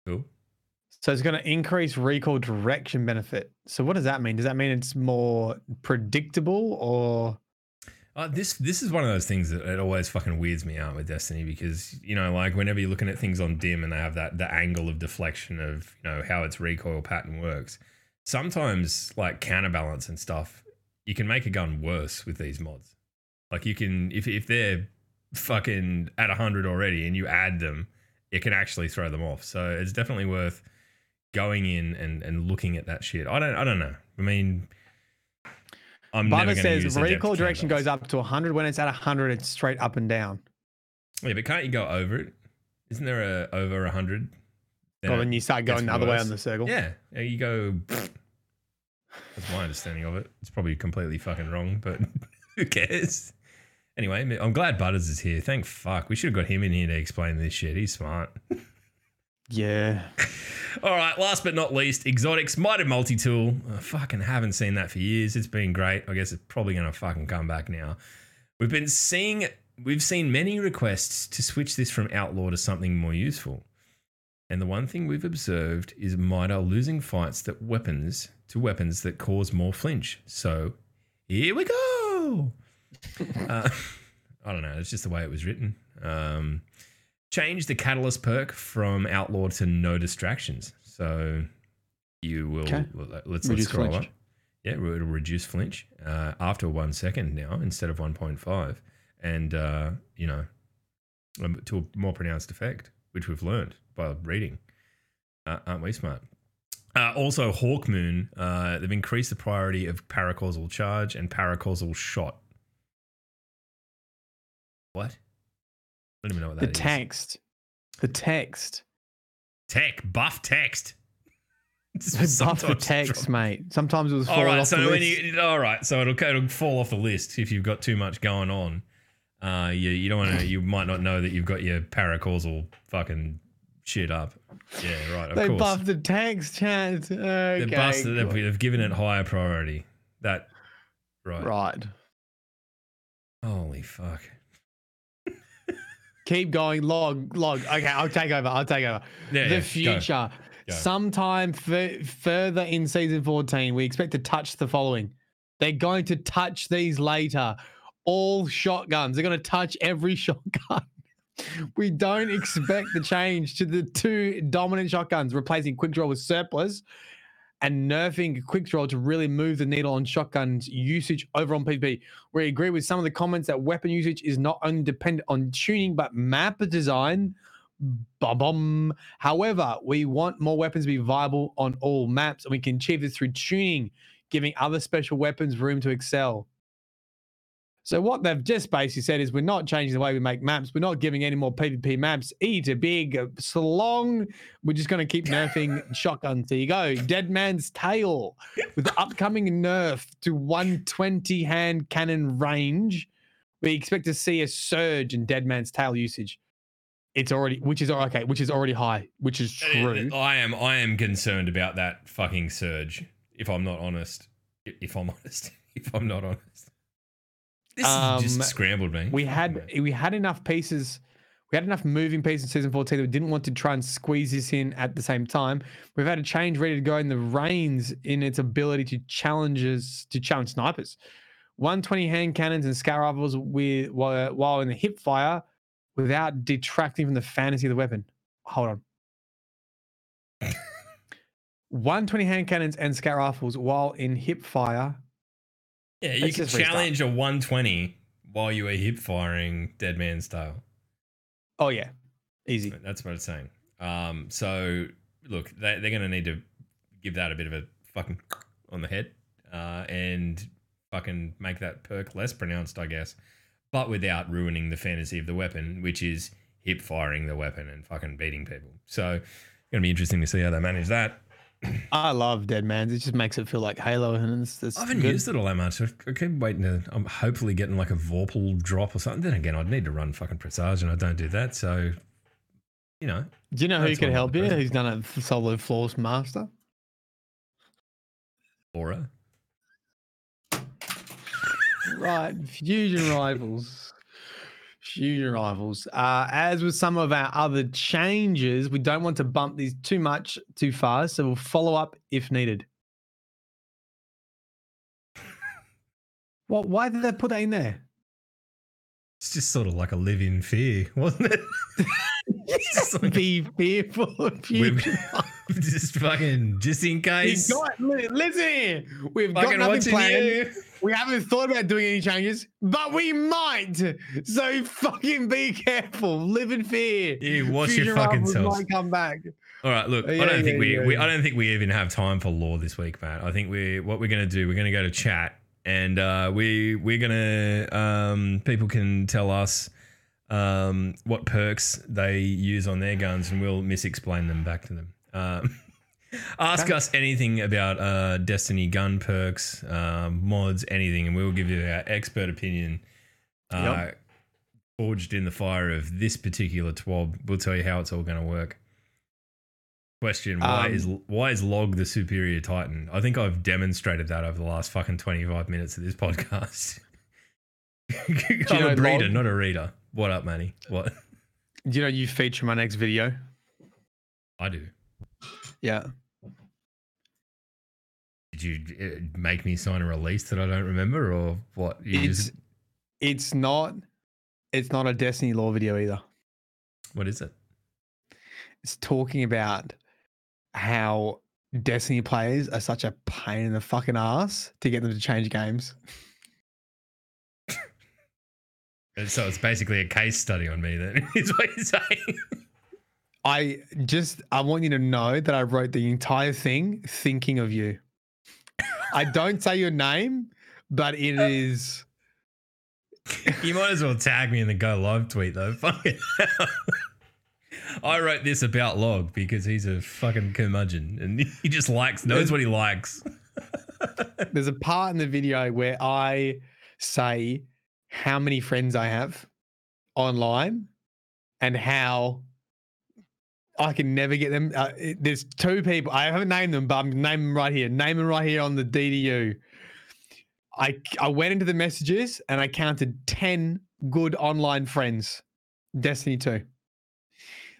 S2: cool.
S3: So it's going to increase recoil direction benefit. So what does that mean? Does that mean it's more predictable or
S2: Uh, this this is one of those things that it always fucking weirds me out with Destiny because you know like whenever you're looking at things on dim and they have that the angle of deflection of you know how its recoil pattern works. Sometimes like counterbalance and stuff, you can make a gun worse with these mods. Like you can if if they're fucking at hundred already and you add them, it can actually throw them off. So it's definitely worth going in and and looking at that shit. I don't I don't know. I mean. I'm
S3: says
S2: adept
S3: direction goes up to 100. When it's at 100, it's straight up and down.
S2: Yeah, but can't you go over it? Isn't there a over a hundred?
S3: Well, then you start going the other way on the circle.
S2: Yeah, yeah, you go. That's my understanding of it. It's probably completely fucking wrong, but who cares? Anyway, I'm glad Butters is here. Thank fuck. We should have got him in here to explain this shit. He's smart.
S3: Yeah.
S2: All right, last but not least, Exotics MIDA Multi Tool. I fucking haven't seen that for years. It's been great. I guess it's probably going to fucking come back now. We've been seeing, we've seen many requests to switch this from Outlaw to something more useful. And the one thing we've observed is Mida losing fights that weapons to weapons that cause more flinch. So here we go. uh, I don't know. It's just the way it was written. Um, change the catalyst perk from outlaw to no distractions. So you will
S3: Okay.
S2: let's let's scroll
S3: flinch.
S2: up. Yeah, it'll reduce flinch uh, after one second now instead of 1.5, and uh, you know um, to a more pronounced effect, which we've learned by reading. Uh, aren't we smart? Uh, also, Hawk Moon, uh, they've increased the priority of paracausal charge and paracausal shot. What? I don't even know what
S3: The
S2: that is.
S3: text. The text.
S2: Tech, buff text.
S3: Buff the text,
S2: dropped.
S3: mate. Sometimes it was
S2: All right, so
S3: the
S2: when you all right, so it'll it'll fall off the list if you've got too much going on. Uh, you you don't want to. You might not know that you've got your paracausal fucking shit up. Yeah, right. Of
S3: they
S2: course,
S3: buffed the text chat. Okay.
S2: they've busted. They've, they've given it higher priority. That right.
S3: Right.
S2: Holy fuck.
S3: Keep going. Log, log. Okay, I'll take over. I'll take over.
S2: Yeah, yeah,
S3: the
S2: go.
S3: future.
S2: Go.
S3: Sometime f- further in season 14, we expect to touch the following. They're going to touch these later. All shotguns. They're going to touch every shotgun. we don't expect the change to the two dominant shotguns, replacing quick draw with surplus and nerfing quick draw to really move the needle on shotguns usage over on PvP. We agree with some of the comments that weapon usage is not only dependent on tuning but map design. Ba-bum. However, we want more weapons to be viable on all maps, and we can achieve this through tuning, giving other special weapons room to excel. So what they've just basically said is we're not changing the way we make maps. We're not giving any more PvP maps. E to big, uh, so long. We're just going to keep nerfing shotguns. There you go. Dead Man's Tale with the upcoming nerf to 120 hand cannon range. We expect to see a surge in Dead Man's Tale usage. It's already, which is okay, which is already high, which is true.
S2: I am I am concerned about that fucking surge. If I'm not honest, if I'm honest, if I'm not honest. This
S3: Um,
S2: just scrambled me.
S3: we had we had enough pieces we had enough moving pieces in season 14 that we didn't want to try and squeeze this in at the same time. We've had a change ready to go in the reins in its ability to challenges to challenge snipers. 120 hand cannons and scout rifles with while, while in the hip fire without detracting from the fantasy of the weapon. Hold on. 120 hand cannons and scout rifles while in hip fire
S2: yeah, you can
S3: just restart.
S2: challenge a 120 while you were hip firing Dead Man's Tale.
S3: oh yeah easy
S2: That's what it's saying. Um, so look, they, they're going to need to give that a bit of a fucking on the head, uh, and fucking make that perk less pronounced, I guess, but without ruining the fantasy of the weapon, which is hip firing the weapon and fucking beating people. So, it's going to be interesting to see how they manage that.
S3: I love Dead Man's. It just makes it feel like Halo, and it's, it's
S2: I haven't
S3: good.
S2: used it all that much. I keep waiting to. I'm hopefully getting like a Vorpal drop or something. Then again, I'd need to run fucking Presage, and I don't do that. So, you know,
S3: Do you know who could help you? Who's done a solo floors master?
S2: Aura.
S3: Right, Fusion Rifles. Fusion Rifles. Uh, as with some of our other changes, we don't want to bump these too much too fast, so we'll follow up if needed. What? Why did they put that in there?
S2: It's just sort of like a live in fear, wasn't it?
S3: Be fearful of fusion.
S2: just fucking, just in
S3: got, listen, we've got nothing planned.
S2: you.
S3: We haven't thought about doing any changes, but we might. So fucking be careful. Live in fear.
S2: You watch your fucking selves.
S3: might come back.
S2: All right, look, I don't think we,
S3: yeah,
S2: we
S3: yeah.
S2: I don't think we even have time for lore this week, Matt. I think we what we're gonna do, we're gonna go to chat and uh, we we're gonna um, people can tell us um, what perks they use on their guns and we'll misexplain them back to them. Um, ask us anything about uh, Destiny gun perks, um, mods, anything, and we will give you our expert opinion. Uh,
S3: Yep.
S2: Forged in the fire of this particular twab. We'll tell you how it's all going to work. Question: Why
S3: Um,
S2: is why is Log the superior Titan? I think I've demonstrated that over the last fucking twenty five minutes of this podcast. I'm
S3: know
S2: a breeder,
S3: Log-
S2: not a reader. What up, Manny? What
S3: Do you know you feature my next video?
S2: I do?
S3: Yeah.
S2: Did you uh, make me sign a release that I don't remember, or what? You
S3: It's
S2: just,
S3: it's not it's not a Destiny lore video either.
S2: what is it?
S3: It's talking about how Destiny players are such a pain in the fucking ass to get them to change games.
S2: So it's basically a case study on me. Then is what you're saying.
S3: I just I want you to know that I wrote the entire thing thinking of you. I don't say your name, but it is
S2: You might as well tag me in the go live tweet though. Fucking hell. I wrote this about Log because he's a fucking curmudgeon and he just likes knows what he likes.
S3: there's a part in the video where I say how many friends I have online and how I can never get them. Uh, it- there's two people. I haven't named them, but I'm naming them right here. Name them right here on the DDU. I I went into the messages and I counted ten good online friends. Destiny two.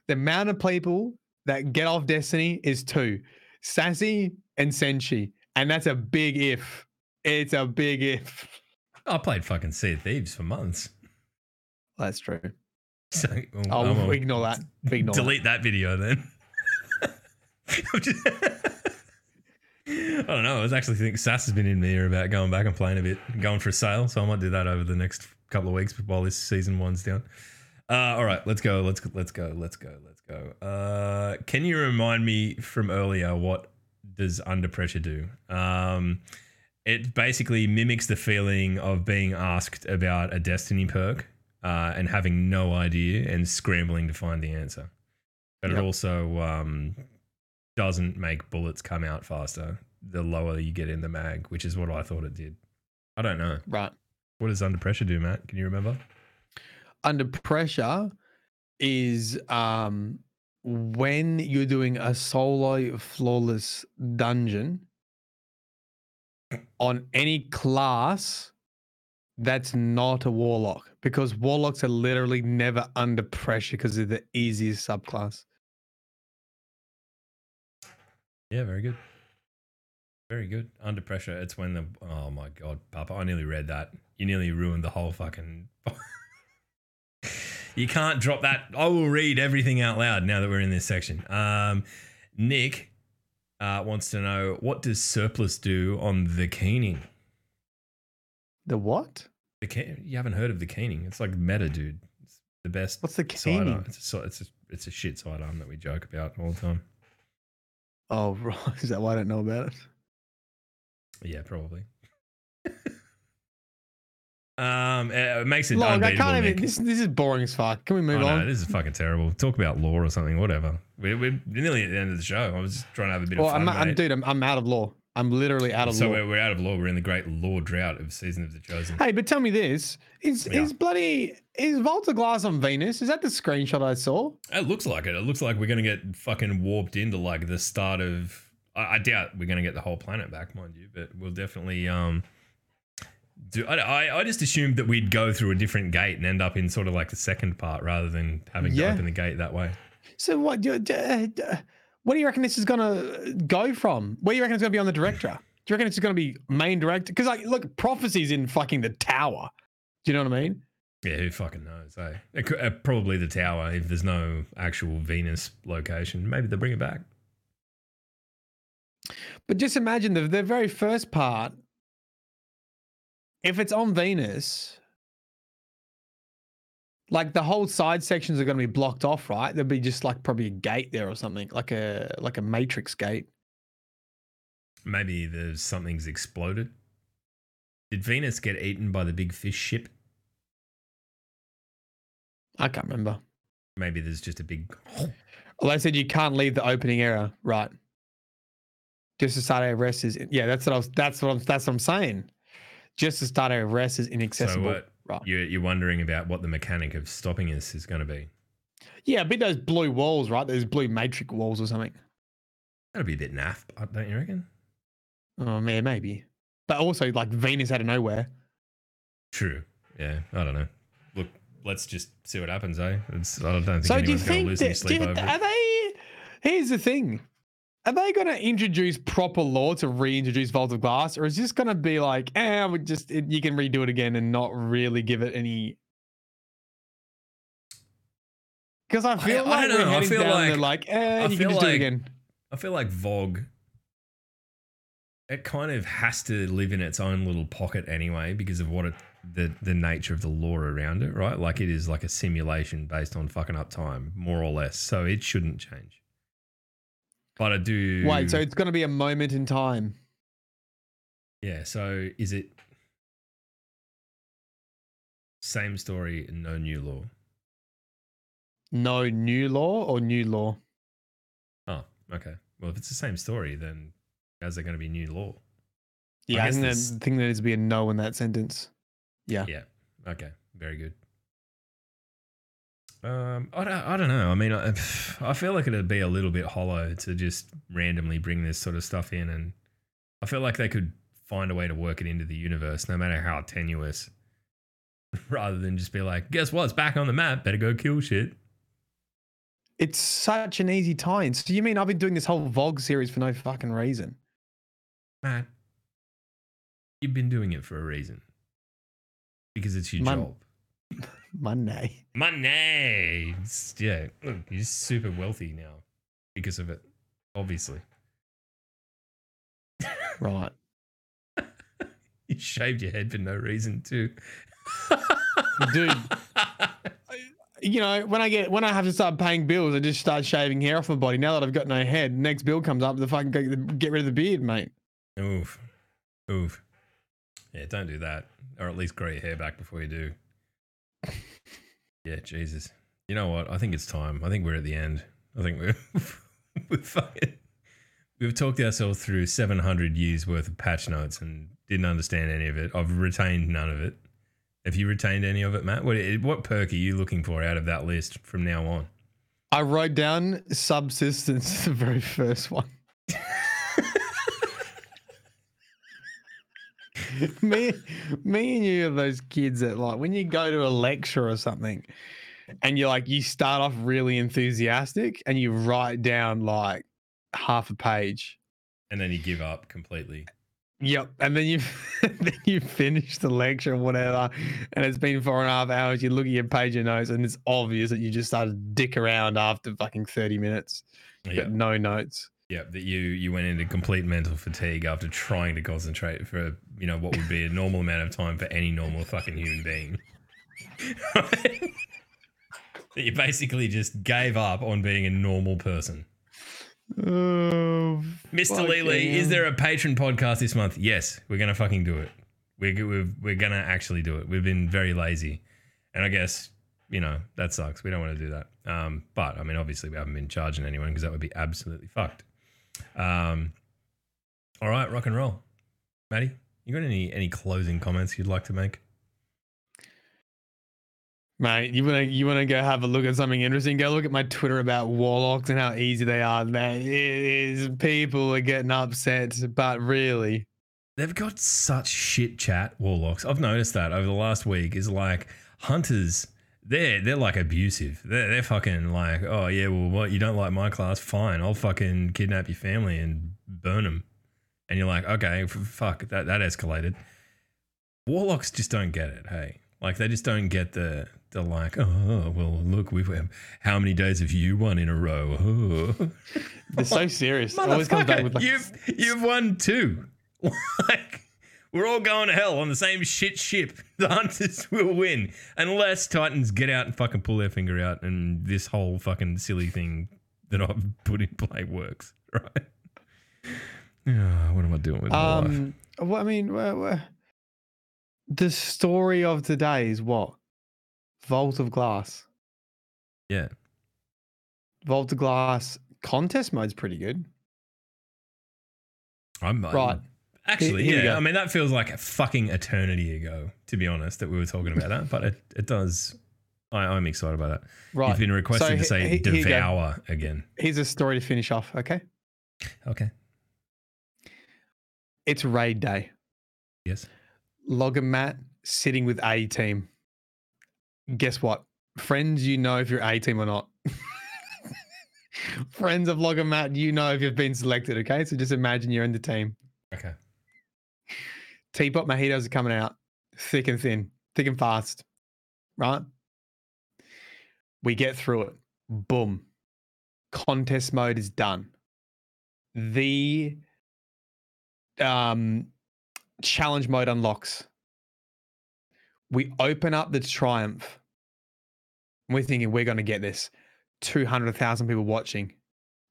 S3: The amount of people that get off Destiny is two, Sassy and Senshi, and that's a big if. It's a big if.
S2: I played fucking Sea of Thieves for months.
S3: That's true.
S2: So
S3: I'll
S2: I'm a-
S3: ignore that. Ignore
S2: delete that video then. I don't know. I was actually thinking Sass has been in the ear about going back and playing a bit, going for a sale. So I might do that over the next couple of weeks while this season winds down. Uh, all right, let's go. Let's let's go. Let's go. Let's go. Uh, can you remind me from earlier what does under pressure do? Um, it basically mimics the feeling of being asked about a destiny perk uh, and having no idea and scrambling to find the answer. But
S3: Yep.
S2: it also um, doesn't make bullets come out faster the lower you get in the mag, which is what I thought it did. I don't know.
S3: Right.
S2: What does under pressure do, Matt? Can you remember?
S3: Under pressure is um when you're doing a solo flawless dungeon on any class that's not a warlock because warlocks are literally never under pressure because they're the easiest subclass.
S2: Yeah, very good. Very good. Under pressure. It's when the oh my god, Papa, I nearly read that. You nearly ruined the whole fucking. you can't drop that. I will read everything out loud now that we're in this section. Um, Nick uh, wants to know what does surplus do on the keening?
S3: The what?
S2: The Ke- you haven't heard of the keening? It's like meta, dude. It's the best.
S3: What's the keening?
S2: It's a, it's a it's a shit sidearm that we joke about all the time.
S3: Oh, right. Is that why I don't know about it?
S2: Yeah, probably. um, it makes it
S3: Log, I can't even.
S2: Nick.
S3: This, this is boring as fuck. Can we move on?
S2: no, this is fucking terrible. Talk about lore or something, whatever. We're, we're nearly at the end of the show. I was just trying to have a bit
S3: well,
S2: of fun.
S3: I'm, I'm,
S2: mate.
S3: dude, I'm, I'm out of lore. I'm literally out of
S2: so
S3: lore.
S2: we're, we're out of lore. We're in the great lore drought of season of the chosen.
S3: Hey, but tell me this: is
S2: Yeah.
S3: is bloody is Vault of Glass on Venus? Is that the screenshot I saw?
S2: It looks like it. It looks like we're gonna get fucking warped into like the start of. I, I doubt we're gonna get the whole planet back, mind you, but we'll definitely um. Do I, I? I just assumed that we'd go through a different gate and end up in sort of like the second part rather than having
S3: Yeah.
S2: to open the gate that way.
S3: So what? do- do- uh, d- What do you reckon this is gonna go from? Where do you reckon it's gonna be on the director? Do you reckon it's just gonna be main director? Because like, look, prophecy's in fucking the tower. Do you know what I mean?
S2: Yeah, who fucking knows? Eh? It could, uh, probably the tower if there's no actual Venus location. Maybe they'll bring it back.
S3: But just imagine the the very first part. If it's on Venus, like the whole side sections are going to be blocked off, right? There'll be just like probably a gate there or something, like a like a matrix gate.
S2: Maybe there's something's exploded. Did Venus get eaten by the big fish ship?
S3: I can't remember.
S2: Maybe there's just a big.
S3: Well, they said you can't leave the opening area, right? Just the start area of rest is yeah. That's what I was. That's what I'm, that's what I'm saying. Just the start area of rest is inaccessible.
S2: So what?
S3: Right.
S2: You're, you're wondering about what the mechanic of stopping us is going to be.
S3: Yeah, but those blue walls, right? Those blue matrix walls or something.
S2: That'll be a bit naff, don't you reckon?
S3: Oh man, maybe. But also like Venus out of nowhere.
S2: True. Yeah, I don't know. Look, let's just see what happens, eh? It's, I don't think
S3: So do you
S2: anyone's going to lose any
S3: that, do
S2: sleep
S3: you-
S2: over
S3: are
S2: it.
S3: they? Here's the thing: Are they going to introduce proper lore to reintroduce Vault of Glass, or is this going to be like, eh, we just it, you can redo it again and not really give it any? Because I feel
S2: I
S3: like
S2: don't
S3: we're
S2: know, I feel like-
S3: there like, eh,
S2: I
S3: you can
S2: feel
S3: just do it
S2: like-
S3: again.
S2: I feel like VOG, it kind of has to live in its own little pocket anyway because of what it, the the nature of the lore around it, right? Like it is like a simulation based on fucking up time, more or less. So it shouldn't change. But I do.
S3: Wait, so it's going to be a moment in time.
S2: yeah. So is it same story, no new lore?
S3: No new lore or new lore.
S2: Oh, okay. Well, if it's the same story, then how's there going to be new lore?
S3: Yeah, I,
S2: guess
S3: think, that,
S2: there's-
S3: I think there needs to be a no in that sentence. Yeah.
S2: Yeah. Okay. Very good. Um, I don't, I don't know. I mean, I, I feel like it'd be a little bit hollow to just randomly bring this sort of stuff in, and I feel like they could find a way to work it into the universe, no matter how tenuous, rather than just be like, "Guess what? It's back on the map. Better go kill shit."
S3: It's such an easy tie-in. So you mean I've been doing this whole VOG series for no fucking reason?
S2: Matt, you've been doing it for a reason, because it's your
S3: Man-
S2: job.
S3: Monday.
S2: Money. It's- Yeah, look, you're super wealthy now because of it, obviously.
S3: Right.
S2: You shaved your head for no reason too.
S3: Dude, you know, when I get when I have to start paying bills, I just start shaving hair off my body. Now that I've got no head, next bill comes up, the fucking get, get rid of the beard, mate.
S2: Oof. Oof. Yeah, don't do that. Or at least grow your hair back before you do. Yeah, Jesus. You know what? I think it's time. I think we're at the end. I think we're we've fucking we've talked ourselves through 700 years worth of patch notes and didn't understand any of it. I've retained none of it. Have you retained any of it, Matt? What what perk are you looking for out of that list from now on?
S3: I wrote down subsistence, the very first one. me, me and you are those kids that like when you go to a lecture or something, and you're like you start off really enthusiastic and you write down like half a page.
S2: And then you give up completely.
S3: Yep, and then you then you finish the lecture or whatever, and it's been four and a half hours. You look at your page of notes, and it's obvious that you just started dick around after fucking thirty minutes.
S2: Yeah.
S3: got no notes.
S2: Yeah, that you you went into complete mental fatigue after trying to concentrate for you know what would be a normal amount of time for any normal fucking human being. that you basically just gave up on being a normal person.
S3: Oh,
S2: Mr. Lely, is there a Patreon podcast this month? Yes, we're gonna fucking do it. We're we're, we're gonna actually do it. We've been very lazy, and I guess you know that sucks. We don't want to do that. Um, but I mean, obviously, we haven't been charging anyone because that would be absolutely fucked. Um, all right, rock and roll, Maddie. You got any any closing comments you'd like to make?
S3: Mate, you wanna you wanna go have a look at something interesting? Go look at my Twitter about warlocks and how easy they are. Man, it is people are getting upset, but really,
S2: They've got such shit chat warlocks. I've noticed that over the last week. Is like hunters. They're they're like abusive. They're they're fucking like, oh yeah, well, what you don't like my class? Fine, I'll fucking kidnap your family and burn them. And you're like, okay, f- fuck that that escalated. Warlocks just don't get it. Hey, like they just don't get the the like. Oh well, look, we've um, how many days have you won in a row? Oh.
S3: they're so serious. Always comes back with like,
S2: you've you've won two. like we're all going to hell on the same shit ship. The hunters will win unless Titans get out and fucking pull their finger out, and this whole fucking silly thing that I've put in play works. Right? Yeah, what am I doing with my life?
S3: um, what I mean, wha- wha- the story of today is what Vault of Glass.
S2: Yeah,
S3: Vault of Glass contest mode's pretty good.
S2: I'm
S3: Right.
S2: Actually,
S3: Here we
S2: yeah. I mean, that feels like a fucking eternity ago, to be honest, that we were talking about that. But it, it does. I, I'm excited about that.
S3: Right.
S2: You've been requested
S3: So
S2: to say
S3: he- here you
S2: devour again.
S3: Here's a story to finish off. Okay,
S2: Okay.
S3: it's raid day.
S2: Yes.
S3: Logger Matt sitting with A team. Guess what? Friends, you know if you're A team or not. Friends of Logger Matt, you know if you've been selected. Okay, so just imagine you're in the team.
S2: Okay.
S3: Teapot mojitos are coming out, thick and thin, thick and fast. Right? We get through it. Boom. Contest mode is done. The um, challenge mode unlocks. We open up the triumph. We're thinking we're going to get this. 200,000 people watching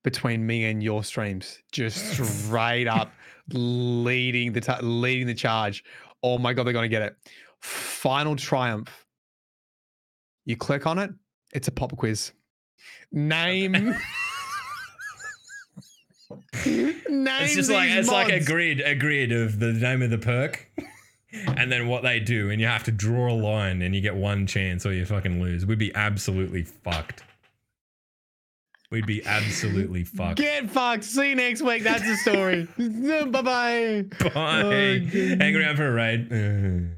S3: between me and your streams, just straight up leading the ta- leading the charge. Oh my god, they're going to get it. Final triumph. You click on it, it's a pop quiz. Name. Name
S2: It's just like it's like a grid, a grid of the name of the perk, and then what they do, and you have to draw a line, and you get one chance, or you fucking lose. We'd be absolutely fucked. We'd be absolutely fucked.
S3: Get fucked. See you next week. That's the story. bye bye.
S2: Bye.
S3: Okay.
S2: Hang around for a raid.